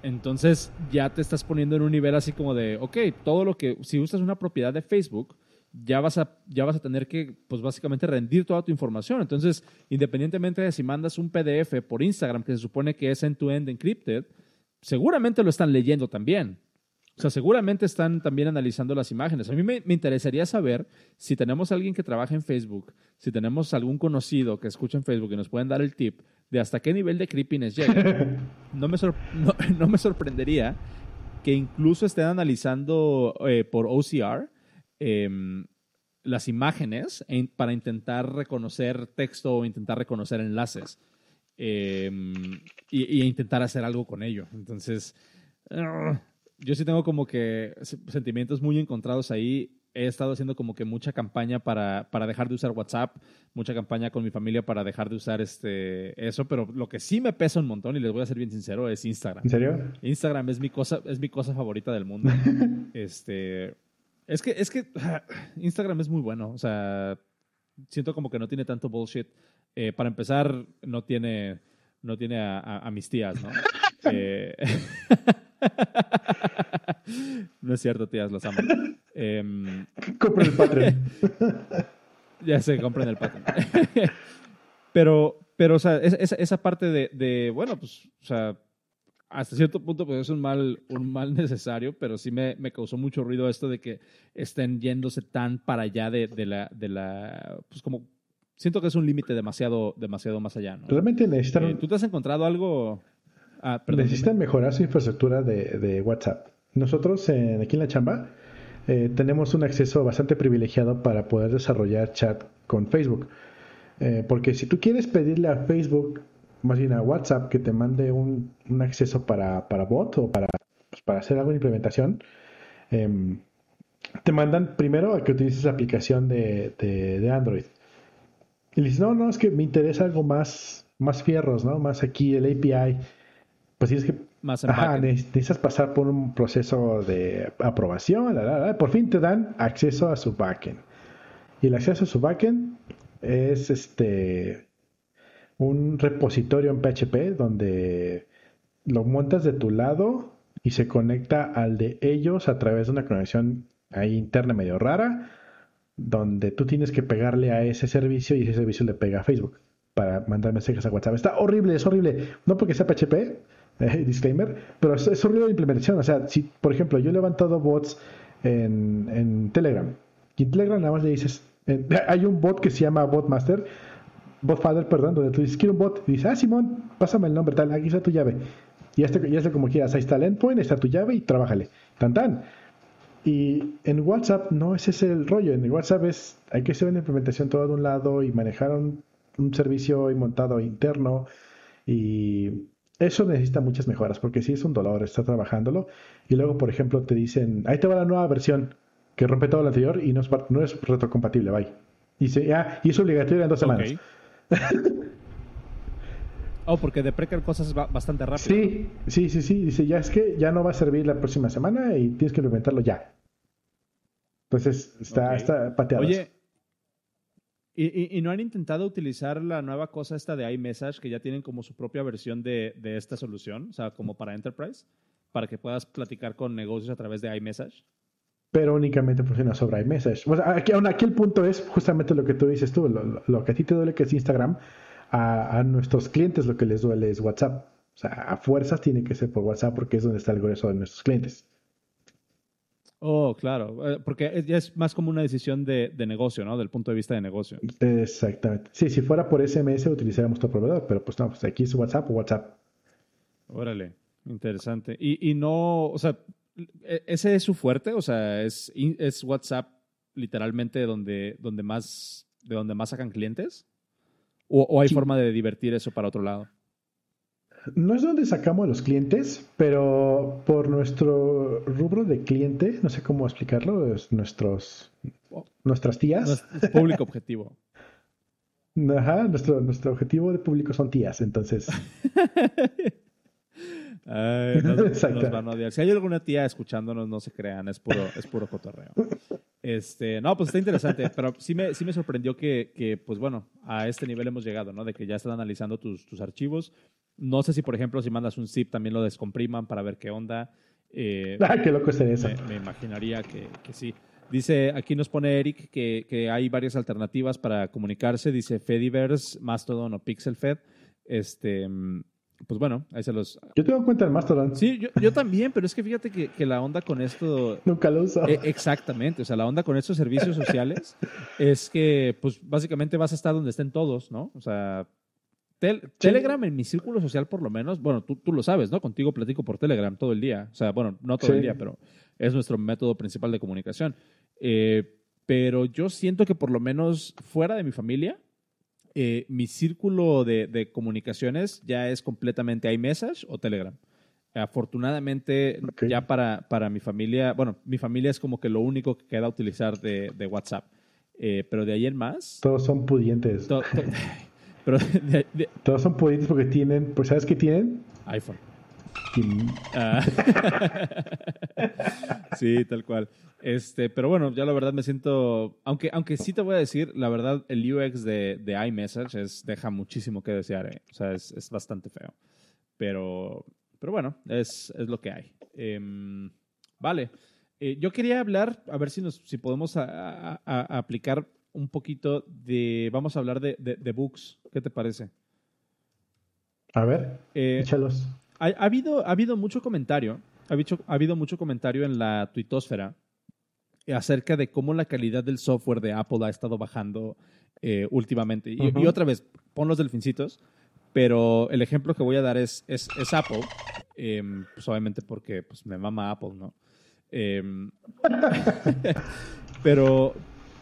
Entonces ya te estás poniendo en un nivel así como de, ok, todo lo que, si usas una propiedad de Facebook, ya vas a, ya vas a tener que, pues básicamente rendir toda tu información. Entonces, independientemente de si mandas un PDF por Instagram que se supone que es end-to-end -end encrypted, seguramente lo están leyendo también. O sea, seguramente están también analizando las imágenes. A mí me, interesaría saber si tenemos alguien que trabaja en Facebook, si tenemos algún conocido que escucha en Facebook y nos pueden dar el tip de hasta qué nivel de creepiness llega. No me, no, me sorprendería que incluso estén analizando eh, por OCR em, las imágenes para intentar reconocer texto o intentar reconocer enlaces em, y, intentar hacer algo con ello. Entonces, yo sí tengo como que sentimientos muy encontrados ahí. He estado haciendo como que mucha campaña para, para dejar de usar WhatsApp, mucha campaña con mi familia para dejar de usar este eso, pero lo que sí me pesa un montón, y les voy a ser bien sincero, es Instagram. ¿En serio? Instagram es mi cosa, es mi cosa favorita del mundo. este es que, es que Instagram es muy bueno. O sea, siento como que no tiene tanto bullshit. Eh, para empezar, no tiene, no tiene a, a mis tías, ¿no? eh, no es cierto, tías, las amo. Eh, compren el Patreon. ya sé, compren el Patreon. Pero, pero o sea, esa parte de, de, bueno, pues, o sea, hasta cierto punto pues es un mal, un mal necesario, pero sí me, me, causó mucho ruido esto de que estén yéndose tan para allá de, de la, de la, pues como, siento que es un límite demasiado, demasiado más allá, ¿no? Realmente necesitan... Eh, ¿Tú te has encontrado algo? Ah, necesitan mejorar su infraestructura de, de WhatsApp. Nosotros en, aquí en la chamba eh, tenemos un acceso bastante privilegiado para poder desarrollar chat con Facebook. Eh, porque si tú quieres pedirle a Facebook más bien a WhatsApp que te mande un, acceso para, para, bot o para, pues, para hacer alguna implementación, em, te mandan primero a que utilices la aplicación de, de, Android. Y dices, no, no, es que me interesa algo más, más fierros, ¿no? Más aquí el API. Pues tienes que... Más necesitas pasar por un proceso de aprobación. Por fin te dan acceso a su backend. Y el acceso a su backend es este un repositorio en PHP donde lo montas de tu lado y se conecta al de ellos a través de una conexión ahí interna medio rara, donde tú tienes que pegarle a ese servicio y ese servicio le pega a Facebook para mandar mensajes a WhatsApp. Está horrible, es horrible. No porque sea PHP, disclaimer, pero es, horrible la implementación. O sea, si, por ejemplo, yo he levantado bots en, en Telegram y en Telegram nada más le dices, hay un bot que se llama Botmaster Botfather, perdón, donde tú dices, quiero un bot, y dices, ah, Simón, pásame el nombre, tal, aquí está tu llave. Y ya está, como quieras, ahí está el endpoint, está tu llave y trabájale. Tan tan. Y en WhatsApp no es ese el rollo. En WhatsApp es, hay que hacer una implementación todo de un lado y manejar un, servicio montado interno. Y eso necesita muchas mejoras, porque si es un dolor estar trabajándolo. Y luego, por ejemplo, te dicen, ahí te va la nueva versión que rompe todo lo anterior y no es, no es retrocompatible, bye. Y, dice, ah, y es obligatorio en dos semanas oh, porque deprecan cosas bastante rápido. Sí, sí, sí, sí. Dice, ya es que ya no va a servir la próxima semana y tienes que implementarlo ya. Entonces está, está pateado. Oye, ¿y, no han intentado utilizar la nueva cosa esta de iMessage, que ya tienen como su propia versión de, de esta solución? O sea, como para Enterprise, para que puedas platicar con negocios a través de iMessage pero únicamente funciona sobre iMessage. aquí, aquí, el punto es justamente lo que tú dices tú, lo, que a ti te duele que es Instagram, a, nuestros clientes lo que les duele es WhatsApp. O sea, a fuerzas tiene que ser por WhatsApp porque es donde está el grueso de nuestros clientes. Oh, claro, eh, porque ya es más como una decisión de, negocio, ¿no? Del punto de vista de negocio. Exactamente. Sí, si fuera por SMS utilizaríamos otro proveedor, pero pues no, pues aquí es WhatsApp o WhatsApp. Órale, interesante. Y, y no, o sea, e, ¿Ese es su fuerte? O sea, ¿es, es WhatsApp literalmente donde, donde más, de donde más sacan clientes? ¿O, hay forma de divertir eso para otro lado? No es donde sacamos los clientes, pero por nuestro rubro de cliente, no sé cómo explicarlo, es nuestros, nuestras tías. público objetivo. Ajá, nuestro, nuestro objetivo de público son tías, entonces. Si hay alguna tía escuchándonos, no se crean, es puro, es puro cotorreo. Este, no, pues está interesante, pero sí me, sí me sorprendió que, que, pues bueno, a este nivel hemos llegado, ¿no? De que ya están analizando tus, tus archivos. No sé si, por ejemplo, si mandas un zip también lo descompriman para ver qué onda. Eh, ah, qué loco sería eso. Me, imaginaría que, que, sí. Dice, aquí nos pone Eric que, que, hay varias alternativas para comunicarse. Dice Fediverse, Mastodon o PixelFed. Este, pues bueno, ahí se los... Yo tengo cuenta en Mastodon. Sí, yo, también, pero es que fíjate que, la onda con esto... Nunca lo uso. Eh, exactamente, o sea, la onda con estos servicios sociales es que, pues básicamente vas a estar donde estén todos, ¿no? O sea, Telegram en mi círculo social por lo menos, bueno, tú, tú, lo sabes, ¿no? Contigo platico por Telegram todo el día, o sea, bueno, no todo el día, pero es nuestro método principal de comunicación. Eh, pero yo siento que por lo menos fuera de mi familia, eh, mi círculo de, comunicaciones ya es completamente iMessage o Telegram. Afortunadamente, ya para, para mi familia, bueno, mi familia es como que lo único que queda utilizar de, WhatsApp. Eh, pero de ahí en más. Todos son pudientes. Todos son pudientes porque tienen, pues ¿sabes qué tienen? iPhone. Ah. sí, tal cual. Este, pero bueno, ya la verdad me siento, aunque, aunque sí te voy a decir, la verdad el UX de, de iMessage es, deja muchísimo que desear, eh. o sea, es, es, bastante feo. Pero, pero bueno, es, es lo que hay. Em, vale, eh, yo quería hablar, a ver si, nos, si podemos a, a, aplicar un poquito de, vamos a hablar de, de, books. ¿Qué te parece? A ver, eh, échalos. Ha, habido, ha habido mucho comentario, ha habido, ha habido mucho comentario en la tuitosfera acerca de cómo la calidad del software de Apple ha estado bajando eh, últimamente. Y, otra vez, pon los delfincitos, pero el ejemplo que voy a dar es, es, Apple, em, pues obviamente porque pues, me mama Apple, ¿no? Em, pero,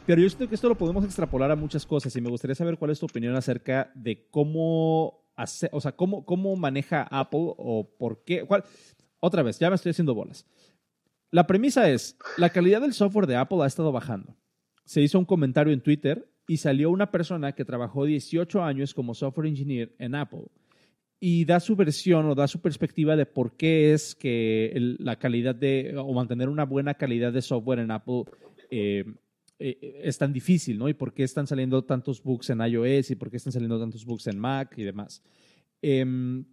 pero yo siento que esto lo podemos extrapolar a muchas cosas y me gustaría saber cuál es tu opinión acerca de cómo hacer, o sea, cómo, cómo maneja Apple o por qué. Cuál, otra vez, ya me estoy haciendo bolas. La premisa es, la calidad del software de Apple ha estado bajando. Se hizo un comentario en Twitter y salió una persona que trabajó 18 años como software engineer en Apple y da su versión o da su perspectiva de por qué es que la calidad de, o mantener una buena calidad de software en Apple eh, eh, es tan difícil, ¿no? Y por qué están saliendo tantos bugs en iOS y por qué están saliendo tantos bugs en Mac y demás. Em,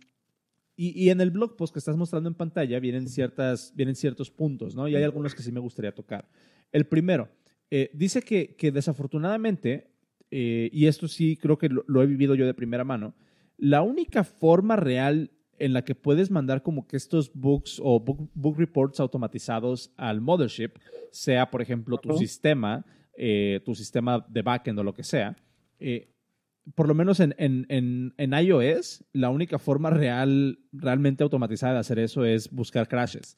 y, en el blog post que estás mostrando en pantalla vienen, ciertas, vienen ciertos puntos, ¿no? Y hay algunos que sí me gustaría tocar. El primero, eh, dice que, que desafortunadamente, y esto sí creo que lo, he vivido yo de primera mano, la única forma real en la que puedes mandar como que estos books o book, reports automatizados al mothership, sea por ejemplo tu sistema, eh, tu sistema de backend o lo que sea, eh, por lo menos en, en, en, iOS, la única forma real, realmente automatizada de hacer eso es buscar crashes.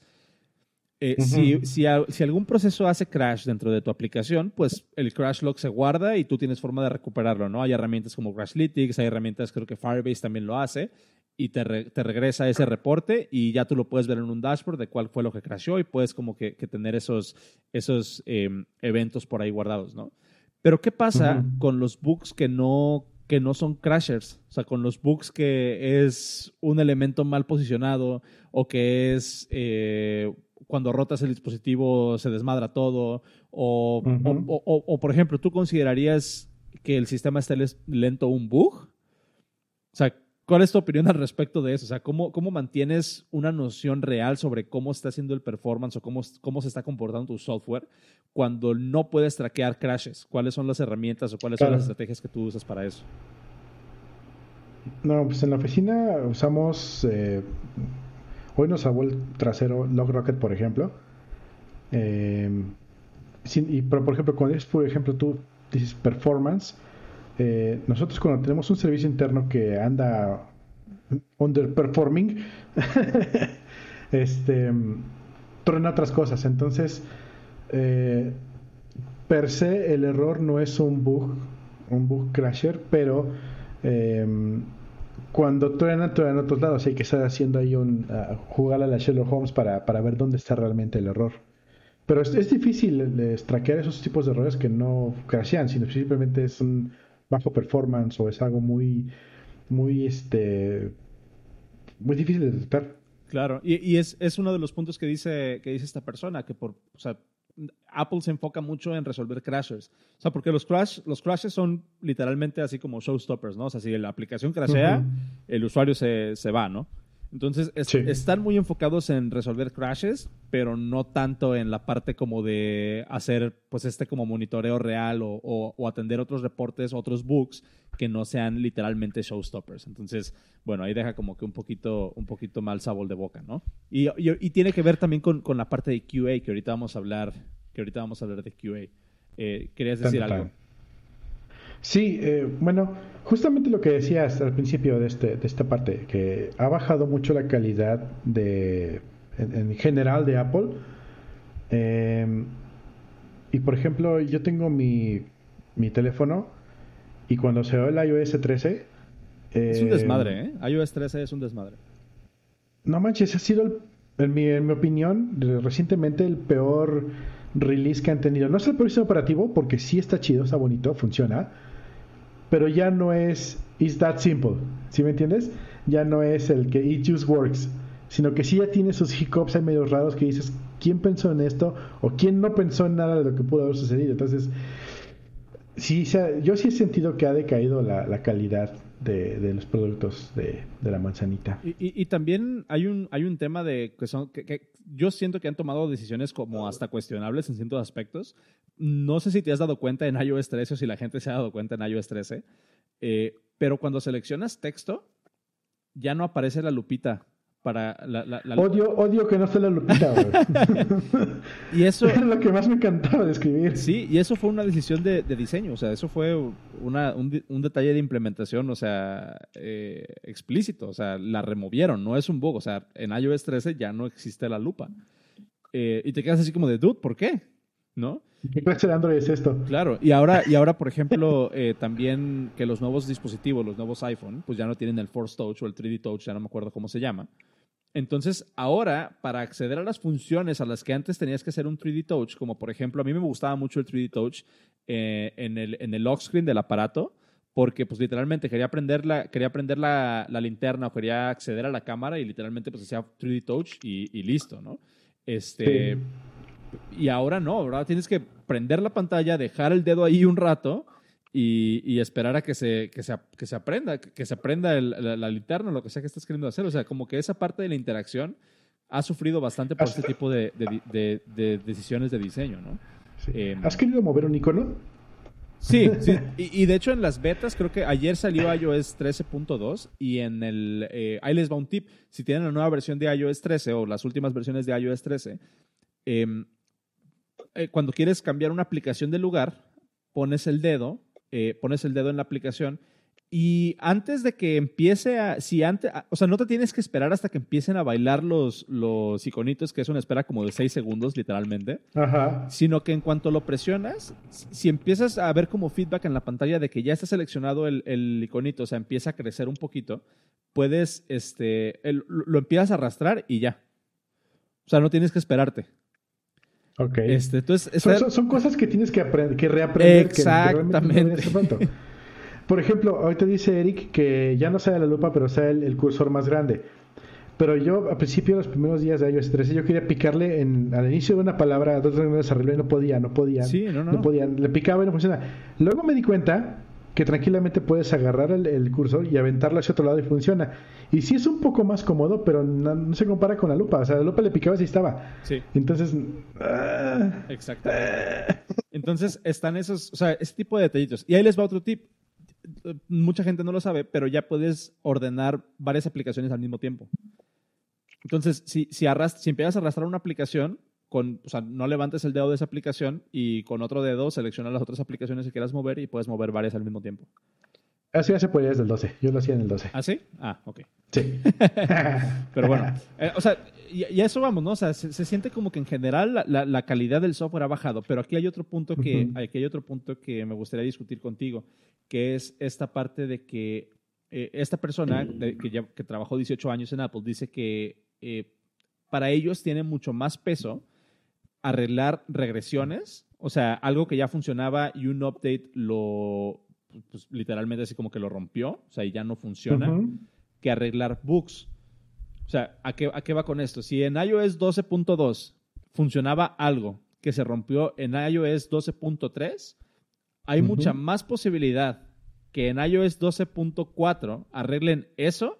Eh, si, si, algún proceso hace crash dentro de tu aplicación, pues el crash log se guarda y tú tienes forma de recuperarlo, ¿no? Hay herramientas como Crashlytics, hay herramientas, creo que Firebase también lo hace, y te, regresa ese reporte y ya tú lo puedes ver en un dashboard de cuál fue lo que crashó y puedes como que, tener esos, esos em, eventos por ahí guardados, ¿no? Pero ¿qué pasa con los bugs que no, que no son crashers? O sea, con los bugs que es un elemento mal posicionado o que es eh, cuando rotas el dispositivo se desmadra todo. O, o, por ejemplo, ¿tú considerarías que el sistema está lento un bug? O sea, ¿cuál es tu opinión al respecto de eso? O sea, ¿cómo, cómo mantienes una noción real sobre cómo está haciendo el performance o cómo, cómo se está comportando tu software cuando no puedes traquear crashes? ¿Cuáles son las herramientas o cuáles son las estrategias que tú usas para eso? No, pues en la oficina usamos eh, Hoy nos salvó el trasero LogRocket, por ejemplo. Eh, y, pero, por ejemplo, cuando es, por ejemplo, tú dices performance, eh, nosotros cuando tenemos un servicio interno que anda underperforming, este, truena otras cosas. Entonces, eh, per se, el error no es un bug, un bug crasher, pero cuando truenan, truenan en otros lados. Hay que estar haciendo ahí un. Uh, jugar a la Sherlock Holmes para, para, ver dónde está realmente el error. Pero es, es difícil traquear esos tipos de errores que no crashean, sino simplemente es un bajo performance o es algo muy. Muy este. Muy difícil de detectar. Claro, y, y es, es, uno de los puntos que dice, que dice esta persona, que por, o sea, Apple se enfoca mucho en resolver crashes. O sea, porque los, crash, los crashes son literalmente así como showstoppers, ¿no? O sea, si la aplicación crashea, el usuario se, se, va, ¿no? Entonces, están muy enfocados en resolver crashes, pero no tanto en la parte como de hacer, pues, este como monitoreo real o, o, atender otros reportes, otros bugs que no sean literalmente showstoppers. Entonces, bueno, ahí deja como que un poquito, un poquito mal sabor de boca, ¿no? Y, y, tiene que ver también con, con, la parte de QA, que ahorita vamos a hablar, que ahorita vamos a hablar de QA. Eh, ¿Querías decir algo? Sí, eh, bueno, justamente lo que decías al principio de, este, de esta parte, que ha bajado mucho la calidad de, en, general de Apple. Em, y por ejemplo, yo tengo mi, mi teléfono y cuando se ve el iOS 13... es un desmadre, ¿eh? iOS 13 es un desmadre. No manches, ha sido, en, mi, en mi opinión, recientemente el peor release que han tenido. No es el peor sistema operativo, porque sí está chido, está bonito, funciona. Pero ya no es It's that simple. ¿Sí me entiendes? Ya no es el que It just works. Sino que sí ya tiene sus hiccups hay medios raros que dices, ¿quién pensó en esto? O quién no pensó en nada de lo que pudo haber sucedido. Entonces, sí, yo sí he sentido que ha decaído la, calidad de, los productos de, la manzanita. Y, también hay un, hay un tema de que son que, yo siento que han tomado decisiones como hasta cuestionables en ciertos aspectos. No sé si te has dado cuenta en iOS 13 o si la gente se ha dado cuenta en iOS 13, eh, pero cuando seleccionas texto, ya no aparece la lupita para la, Odio, odio que no esté la lupita, y eso... Era lo que más me encantaba de escribir. Sí, y eso fue una decisión de, diseño, o sea, eso fue una, un, detalle de implementación, o sea, eh, explícito, o sea, la removieron, no es un bug, o sea, en iOS 13 ya no existe la lupa. Eh, y te quedas así como de, dude, ¿por qué? ¿No? ¿Qué clase de Android es esto? Claro, y ahora, y ahora por ejemplo, eh, también que los nuevos dispositivos, los nuevos iPhone, pues ya no tienen el Force Touch o el 3D Touch, ya no me acuerdo cómo se llama. Entonces, ahora, para acceder a las funciones a las que antes tenías que hacer un 3D Touch, como por ejemplo, a mí me gustaba mucho el 3D Touch eh, en, el, en el lock screen del aparato, porque pues literalmente quería prender la, quería prender la, linterna o quería acceder a la cámara y literalmente pues hacía 3D Touch y, listo, ¿no? Este, Y ahora no, ahora tienes que prender la pantalla, dejar el dedo ahí un rato y, esperar a que se, que se, que se aprenda, que se aprenda la, linterna, lo que sea que estás queriendo hacer. O sea, como que esa parte de la interacción ha sufrido bastante por este tipo de, de, decisiones de diseño, ¿no? Em, ¿Has querido mover un icono? Sí, sí. Y, de hecho en las betas, creo que ayer salió iOS 13.2 y en el... Eh, ahí les va un tip. Si tienen la nueva versión de iOS 13 o las últimas versiones de iOS 13, em, eh, cuando quieres cambiar una aplicación de lugar, pones el dedo eh, pones el dedo en la aplicación y antes de que empiece a, si antes, o sea, no te tienes que esperar hasta que empiecen a bailar los, los iconitos, que es una espera como de 6 segundos, literalmente. Ajá. Sino que en cuanto lo presionas, si empiezas a ver como feedback en la pantalla de que ya está seleccionado el, el iconito, o sea, empieza a crecer un poquito, puedes, este, lo empiezas a arrastrar y ya. O sea, no tienes que esperarte. Ok. Este, entonces, son, cosas que tienes que, que reaprender. Exactamente. Por ejemplo, ahorita dice Eric que ya no sale la lupa, pero sale el, cursor más grande. Pero yo, al principio, los primeros días de iOS 13, yo quería picarle en, al inicio de una palabra dos renglones arriba y no podía, no podía. Sí, no, no. No podía. Le picaba y no funcionaba. Luego me di cuenta que tranquilamente puedes agarrar el, cursor y aventarlo hacia otro lado y funciona. Y sí es un poco más cómodo, pero no, se compara con la lupa. O sea, la lupa le picabas y estaba. Sí. Entonces. Ah, Exacto. Entonces están esos, o sea, ese tipo de detallitos. Y ahí les va otro tip. Mucha gente no lo sabe, pero ya puedes ordenar varias aplicaciones al mismo tiempo. Entonces, si, si, si empiezas a arrastrar una aplicación, con, o sea, no levantes el dedo de esa aplicación y con otro dedo selecciona las otras aplicaciones que quieras mover y puedes mover varias al mismo tiempo. Así ya se podía desde el 12. Yo lo hacía en el 12. ¿Ah, sí? Ah, ok. Sí. Pero bueno, eh, o sea, y, a eso vamos, ¿no? O sea, se, siente como que en general la, calidad del software ha bajado, pero aquí hay otro punto que, aquí hay otro punto que me gustaría discutir contigo, que es esta parte de que eh, esta persona que, ya, que trabajó 18 años en Apple dice que eh, para ellos tiene mucho más peso arreglar regresiones, o sea, algo que ya funcionaba y un update lo, pues, literalmente así como que lo rompió, o sea, y ya no funciona, que arreglar bugs. O sea, ¿a qué, ¿a qué va con esto? Si en iOS 12.2 funcionaba algo que se rompió en iOS 12.3, hay mucha más posibilidad que en iOS 12.4 arreglen eso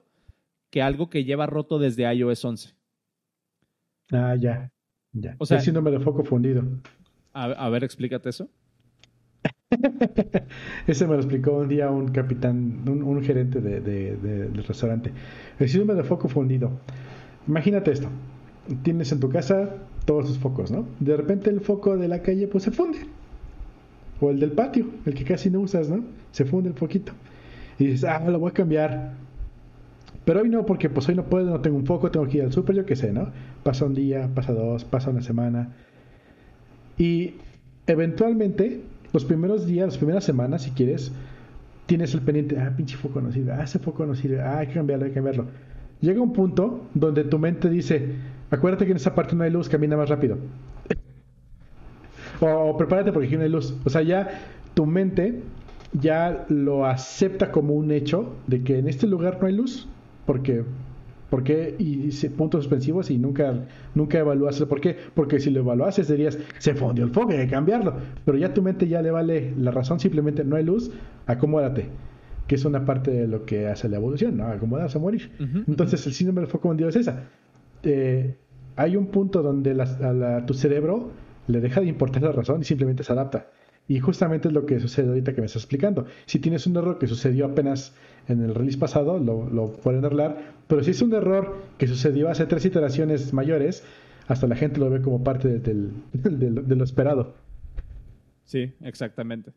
que algo que lleva roto desde iOS 11. Ah, ya. Ya. O sea, síndrome de foco fundido. A, ver, explícate eso. Ese me lo explicó un día un capitán, un, gerente de, del restaurante. El síndrome de foco fundido. Imagínate esto. Tienes en tu casa todos tus focos, ¿no? De repente el foco de la calle pues se funde. O el del patio, el que casi no usas, ¿no? Se funde el foquito. Y dices, ah, lo voy a cambiar. Pero hoy no, porque pues hoy no puedo, no tengo un foco, tengo que ir al súper, yo qué sé, ¿no? Pasa un día, pasa dos, pasa una semana. Y eventualmente, los primeros días, las primeras semanas, si quieres, tienes el pendiente, ah, pinche foco no sirve, ah, ese foco no sirve, ah, hay que cambiarlo, hay que cambiarlo. Llega un punto donde tu mente dice, acuérdate que en esa parte no hay luz, camina más rápido. o, o, prepárate porque aquí no hay luz. O sea, ya tu mente ya lo acepta como un hecho de que en este lugar no hay luz porque ¿Por qué? Y dice puntos suspensivos y nunca, nunca evaluaste por qué. Porque si lo evaluases dirías, se fundió el foco, hay que cambiarlo. Pero ya tu mente ya le vale la razón, simplemente no hay luz, acomódate. que es una parte de lo que hace la evolución, ¿no? Acomodarse a morir. Entonces, el síndrome del foco mundial es esa. Eh, hay un punto donde a tu cerebro le deja de importar la razón y simplemente se adapta. Y justamente es lo que sucede ahorita que me estás explicando. Si tienes un error que sucedió apenas en el release pasado, lo, lo pueden arreglar. Pero si es un error que sucedió hace tres iteraciones mayores, hasta la gente lo ve como parte de lo esperado. Sí, exactamente.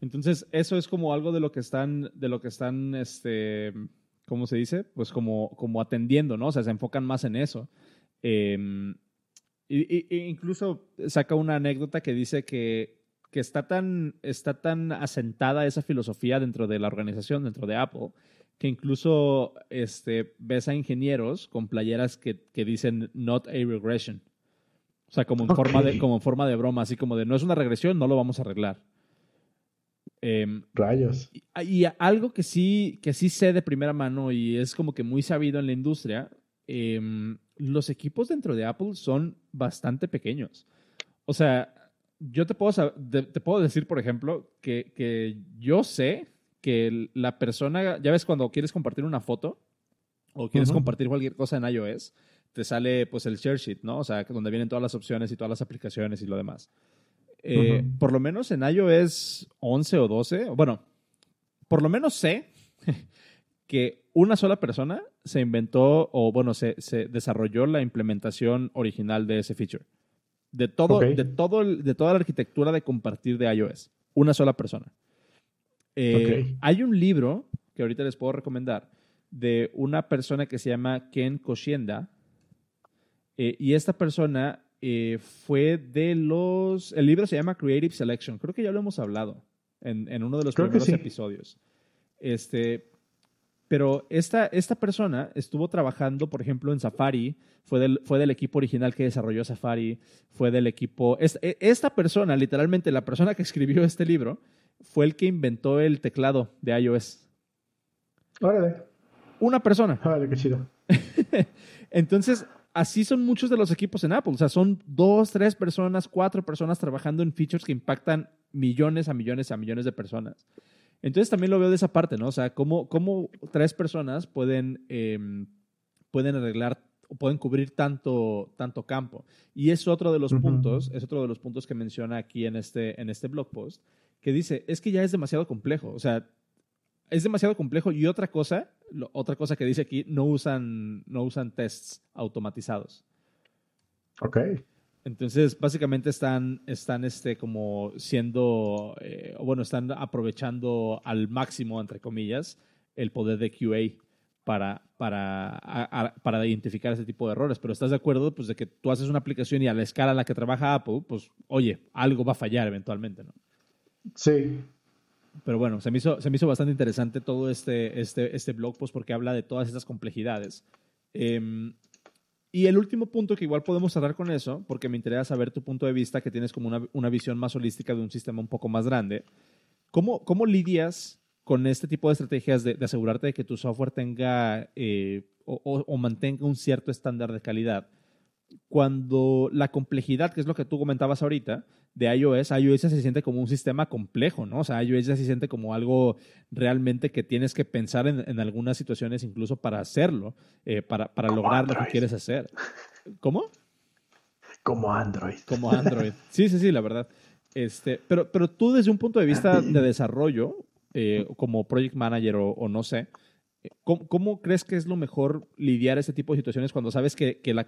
Entonces, eso es como algo de lo que están, de lo que están, este, ¿cómo se dice? Pues como, como atendiendo, ¿no? O sea, se enfocan más en eso. Y, incluso saca una anécdota que dice que, que, está, tan, está tan asentada esa filosofía dentro de la organización, dentro de Apple, que incluso este, ves a ingenieros con playeras que, que dicen not a regression. O sea, como en, forma de, como en forma de broma, así como de no es una regresión, no lo vamos a arreglar. Em, Rayos. Y, algo que sí, que sí sé de primera mano y es como que muy sabido en la industria, em, los equipos dentro de Apple son bastante pequeños. O sea, yo te puedo, te puedo decir, por ejemplo, que, que yo sé que la persona, ya ves cuando quieres compartir una foto o quieres compartir cualquier cosa en iOS, te sale pues el share sheet, ¿no? O sea, donde vienen todas las opciones y todas las aplicaciones y lo demás. Eh, por lo menos en iOS 11 o 12, bueno, por lo menos sé que una sola persona se inventó o, bueno, se, desarrolló la implementación original de ese feature. De, todo, de, todo de toda la arquitectura de compartir de iOS. Una sola persona. Eh, hay un libro que ahorita les puedo recomendar de una persona que se llama Ken Koshienda. Eh, y esta persona eh, fue de los... El libro se llama Creative Selection. Creo que ya lo hemos hablado en, uno de los primeros episodios. Este, pero esta, esta persona estuvo trabajando, por ejemplo, en Safari, fue del, fue del equipo original que desarrolló Safari, fue del equipo... E, esta, persona, literalmente la persona que escribió este libro, fue el que inventó el teclado de iOS. Órale. Una persona. Órale, qué chido. Entonces, así son muchos de los equipos en Apple. O sea, son dos, tres personas, cuatro personas trabajando en features que impactan millones a millones a millones de personas. Entonces también lo veo de esa parte, ¿no? O sea, cómo, cómo tres personas pueden, em, pueden arreglar o pueden cubrir tanto, tanto campo. Y es otro de los puntos, es otro de los puntos que menciona aquí en este, en este blog post, que dice, es que ya es demasiado complejo. O sea, es demasiado complejo. Y otra cosa, otra cosa que dice aquí, no usan, no usan tests automatizados. Ok. Entonces, básicamente están, están este, como siendo, eh, bueno, están aprovechando al máximo, entre comillas, el poder de QA para, para, para identificar ese tipo de errores. Pero estás de acuerdo, pues, de que tú haces una aplicación y a la escala en la que trabaja Apple, pues, oye, algo va a fallar eventualmente, ¿no? Sí, pero bueno, se me hizo, se me hizo bastante interesante todo este, este, este blog post porque habla de todas estas complejidades. Em, y el último punto que igual podemos hablar con eso, porque me interesa saber tu punto de vista, que tienes como una, una visión más holística de un sistema un poco más grande. ¿Cómo, cómo lidias con este tipo de estrategias de, asegurarte de que tu software tenga eh, o, mantenga un cierto estándar de calidad? Cuando la complejidad, que es lo que tú comentabas ahorita, de iOS, iOS se siente como un sistema complejo, ¿no? O sea, iOS ya se siente como algo realmente que tienes que pensar en, algunas situaciones incluso para hacerlo, eh, para, para lograr lo que quieres hacer. ¿Cómo? Como Android. Como Android. Sí, sí, sí, la verdad. Este, pero, pero tú desde un punto de vista de desarrollo, eh, como project manager o, no sé, eh, ¿cómo, crees que es lo mejor lidiar este tipo de situaciones cuando sabes que, que la,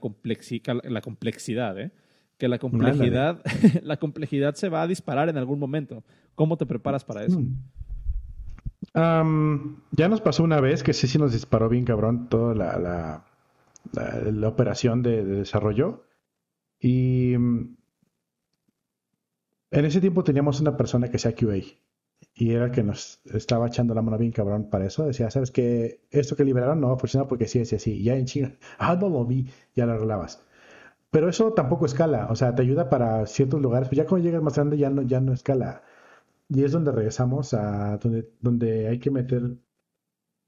la complexidad, ¿eh? que la complejidad, la complejidad se va a disparar en algún momento. ¿Cómo te preparas para eso? Hmm. ya nos pasó una vez que sí, sí nos disparó bien cabrón toda la, la, operación de, desarrollo. Y mm, en ese tiempo teníamos una persona que sea QA. Y era el que nos estaba echando la mano bien cabrón para eso. Decía, ¿sabes qué? Esto que liberaron no va a funcionar porque sí, sí, sí. Ya en chinga. Ah, no lo vi. Ya lo arreglabas. Pero eso tampoco escala, o sea, te ayuda para ciertos lugares, pues ya cuando llegas más grande ya no, ya no escala. Y es donde regresamos a donde, donde hay que meter,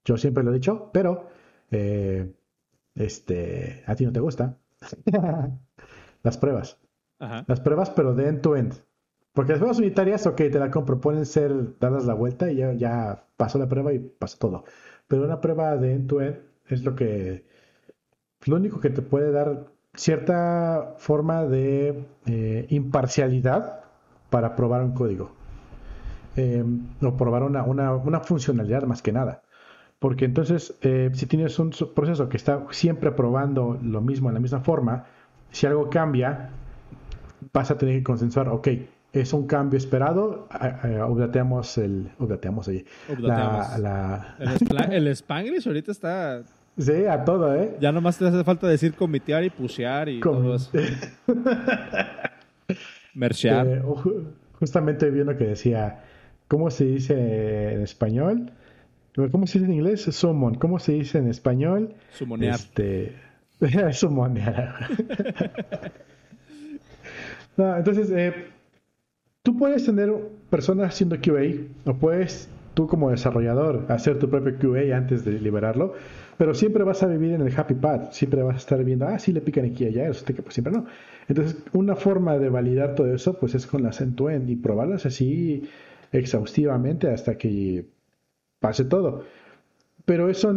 yo siempre lo he dicho, pero eh, este, a ti no te gusta, las pruebas. Las pruebas, pero de end to end. Porque las pruebas unitarias, ok, te la compro, pueden ser dadas la vuelta y ya, ya pasó la prueba y pasó todo. Pero una prueba de end-to-end es lo que, lo único que te puede dar cierta forma de eh, imparcialidad para probar un código. Eh, o probar una, una, una, funcionalidad más que nada. Porque entonces, eh, si tienes un proceso que está siempre probando lo mismo en la misma forma, si algo cambia, vas a tener que consensuar, ok, es un cambio esperado, updateamos el... Updateamos ahí. La, la... El, el Spanglish ahorita está Sí, a todo, ¿eh? Ya nomás te hace falta decir comitear y pushear y todo eso. Merchear. Eh, justamente vi uno que decía, ¿cómo se dice en español? ¿Cómo se dice en inglés? Summon. ¿Cómo se dice en español? Sumonear. Este... Sumonear. no, entonces, eh, tú puedes tener personas haciendo QA o puedes tú como desarrollador hacer tu propio QA antes de liberarlo pero siempre vas a vivir en el happy path, siempre vas a estar viendo, ah, sí le pican aquí y allá, eso que pues siempre no. Entonces, una forma de validar todo eso, pues es con las end-to-end y probarlas así exhaustivamente hasta que pase todo. Pero eso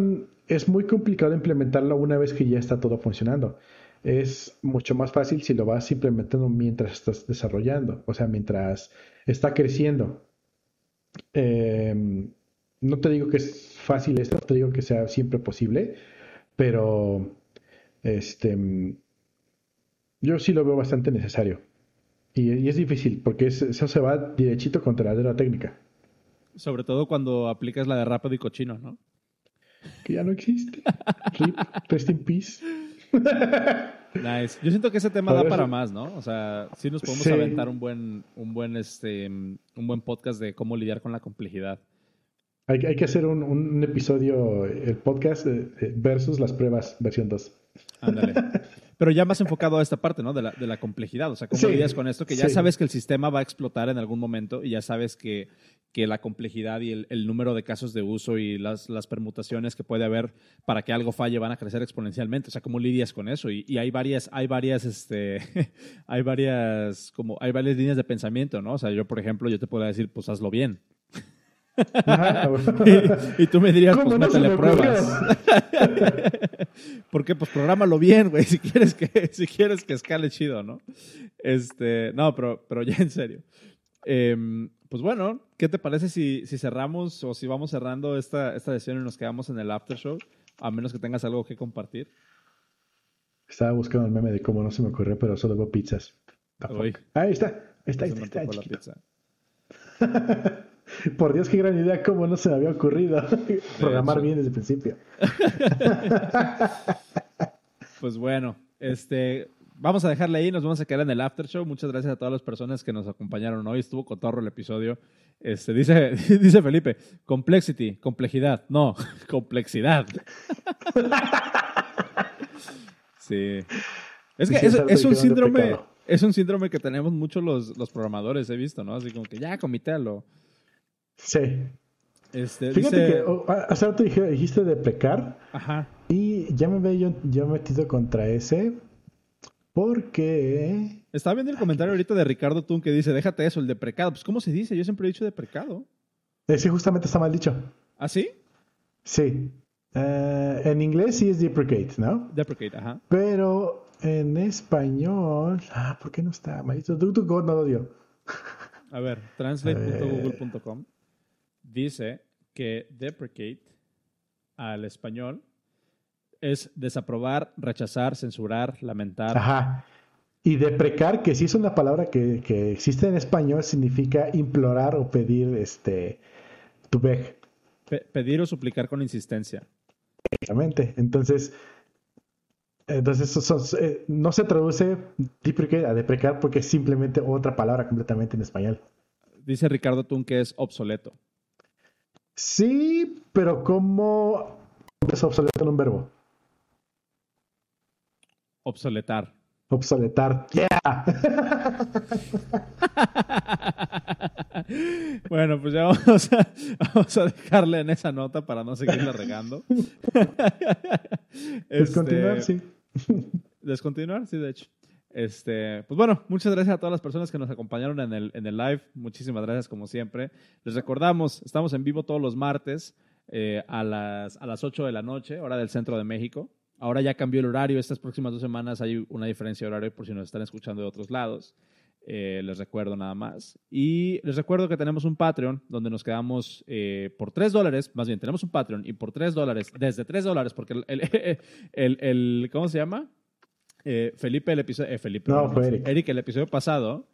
es muy complicado implementarlo una vez que ya está todo funcionando. Es mucho más fácil si lo vas implementando mientras estás desarrollando, o sea, mientras está creciendo. Eh, no te digo que es fácil esto, te digo que sea siempre posible, pero este yo sí lo veo bastante necesario. Y, es difícil, porque eso se va derechito contra la técnica. Sobre todo cuando aplicas la de rápido y cochino, ¿no? Que ya no existe. Rip, rest in peace. Nice. Yo siento que ese tema da para más, ¿no? O sea, sí nos podemos aventar un buen, un buen, este, un buen podcast de cómo lidiar con la complejidad. Hay, que hacer un, episodio, el podcast versus las pruebas versión 2. Ándale. Pero ya más enfocado a esta parte, ¿no? De la, de la complejidad. O sea, ¿cómo lidias con esto? Que ya sabes que el sistema va a explotar en algún momento y ya sabes que, que la complejidad y el, número de casos de uso y las, las, permutaciones que puede haber para que algo falle van a crecer exponencialmente. O sea, ¿cómo lidias con eso? Y, y hay varias, hay varias, este, hay varias, como, hay varias líneas de pensamiento, ¿no? O sea, yo, por ejemplo, yo te puedo decir, pues hazlo bien y, tú me dirías, pues métele pruebas. Porque pues prográmalo bien, güey, si quieres que, si quieres que escale chido, ¿no? Este, no, pero, pero ya en serio. Em, pues bueno, ¿qué te parece si, si, cerramos o si vamos cerrando esta, esta sesión y nos quedamos en el after show? A menos que tengas algo que compartir. Estaba buscando el meme de cómo no se me ocurrió, pero solo veo pizzas. Ahí está. Ahí está, ahí está. la pizza. Por Dios, qué gran idea, cómo no se me había ocurrido programar bien desde el principio. pues bueno, este, vamos a dejarle ahí, nos vamos a quedar en el after show. Muchas gracias a todas las personas que nos acompañaron hoy. Estuvo cotorro el episodio. Este, dice, dice Felipe, complexity, complejidad. No, complexidad. sí. Es que es, un síndrome, es un síndrome que tenemos muchos los, los programadores, he visto, ¿no? Así como que ya comitéalo. Sí. Este, Fíjate que oh, ah, hace rato dijiste de pecar. Ajá. Y ya me veo yo, metido contra ese. Porque. Estaba viendo el comentario ahorita de Ricardo Tun que dice: Déjate eso, el de precado. Pues, ¿cómo se dice? Yo siempre he dicho de precado. Sí, justamente está mal dicho. ¿Ah, sí? Sí. Eh, en inglés sí es deprecate, ¿no? Deprecate, ajá. Pero en español. Ah, ¿por qué no está? Maldito. DuckDuckGo no lo dio. A ver, translate.google.com dice que deprecate al español es desaprobar, rechazar, censurar, lamentar. Ajá. Y deprecar, que sí es una palabra que, existe en español, significa implorar o pedir este tu beg. pedir o suplicar con insistencia. Exactamente. Entonces, entonces eso, eh, no se traduce deprecate a deprecar porque es simplemente otra palabra completamente en español. Dice Ricardo Tun que es obsoleto. Sí, pero ¿cómo es obsoleto en un verbo? Obsoletar. Obsoletar. Yeah. bueno, pues ya vamos a, vamos a, dejarle en esa nota para no seguirla regando. Descontinuar, este, sí. Descontinuar, sí, de hecho. Este, pues bueno, muchas gracias a todas las personas que nos acompañaron en el, en el live. Muchísimas gracias, como siempre. Les recordamos, estamos en vivo todos los martes eh, a, las, a las 8 de la noche, hora del centro de México. Ahora ya cambió el horario. Estas próximas dos semanas hay una diferencia de horario por si nos están escuchando de otros lados. Eh, les recuerdo nada más. Y les recuerdo que tenemos un Patreon donde nos quedamos eh, por 3 dólares, más bien tenemos un Patreon y por 3 dólares, desde 3 dólares, porque el, el, el, ¿cómo se llama? Eh, Felipe, el episodio, Felipe, no, fue Eric. Eric, el episodio pasado,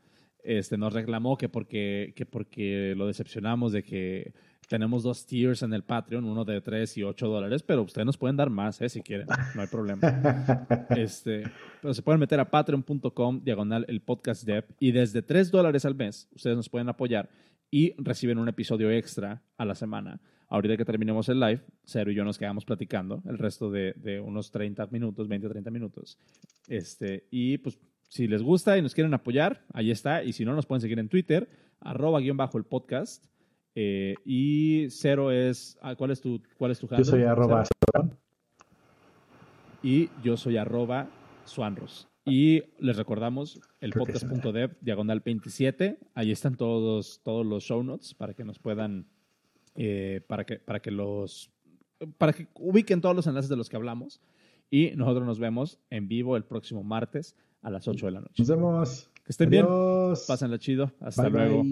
este, nos reclamó que porque, que porque lo decepcionamos de que tenemos dos tiers en el Patreon, uno de 3 y 8 dólares, pero ustedes nos pueden dar más, ¿eh? si quieren, no hay problema. este, pero se pueden meter a patreon.com, diagonal el podcast dev, y desde 3 dólares al mes, ustedes nos pueden apoyar y reciben un episodio extra a la semana. Ahorita que terminemos el live, Cero y yo nos quedamos platicando el resto de, de unos 30 minutos, 20 o 30 minutos. Este, y pues si les gusta y nos quieren apoyar, ahí está. Y si no, nos pueden seguir en Twitter, arroba guion bajo el podcast. Eh, y cero es. Ah, ¿Cuál es tu, cuál es tu handle? Yo soy arroba Y yo soy arroba Swanros. Y les recordamos el podcast.dev diagonal 27. Ahí están todos, todos los show notes para que nos puedan. Eh, para, que, para que los. Para que ubiquen todos los enlaces de los que hablamos. Y nosotros nos vemos en vivo el próximo martes a las 8 de la noche. Nos vemos. Que estén bien. Pásenla chido. Hasta luego.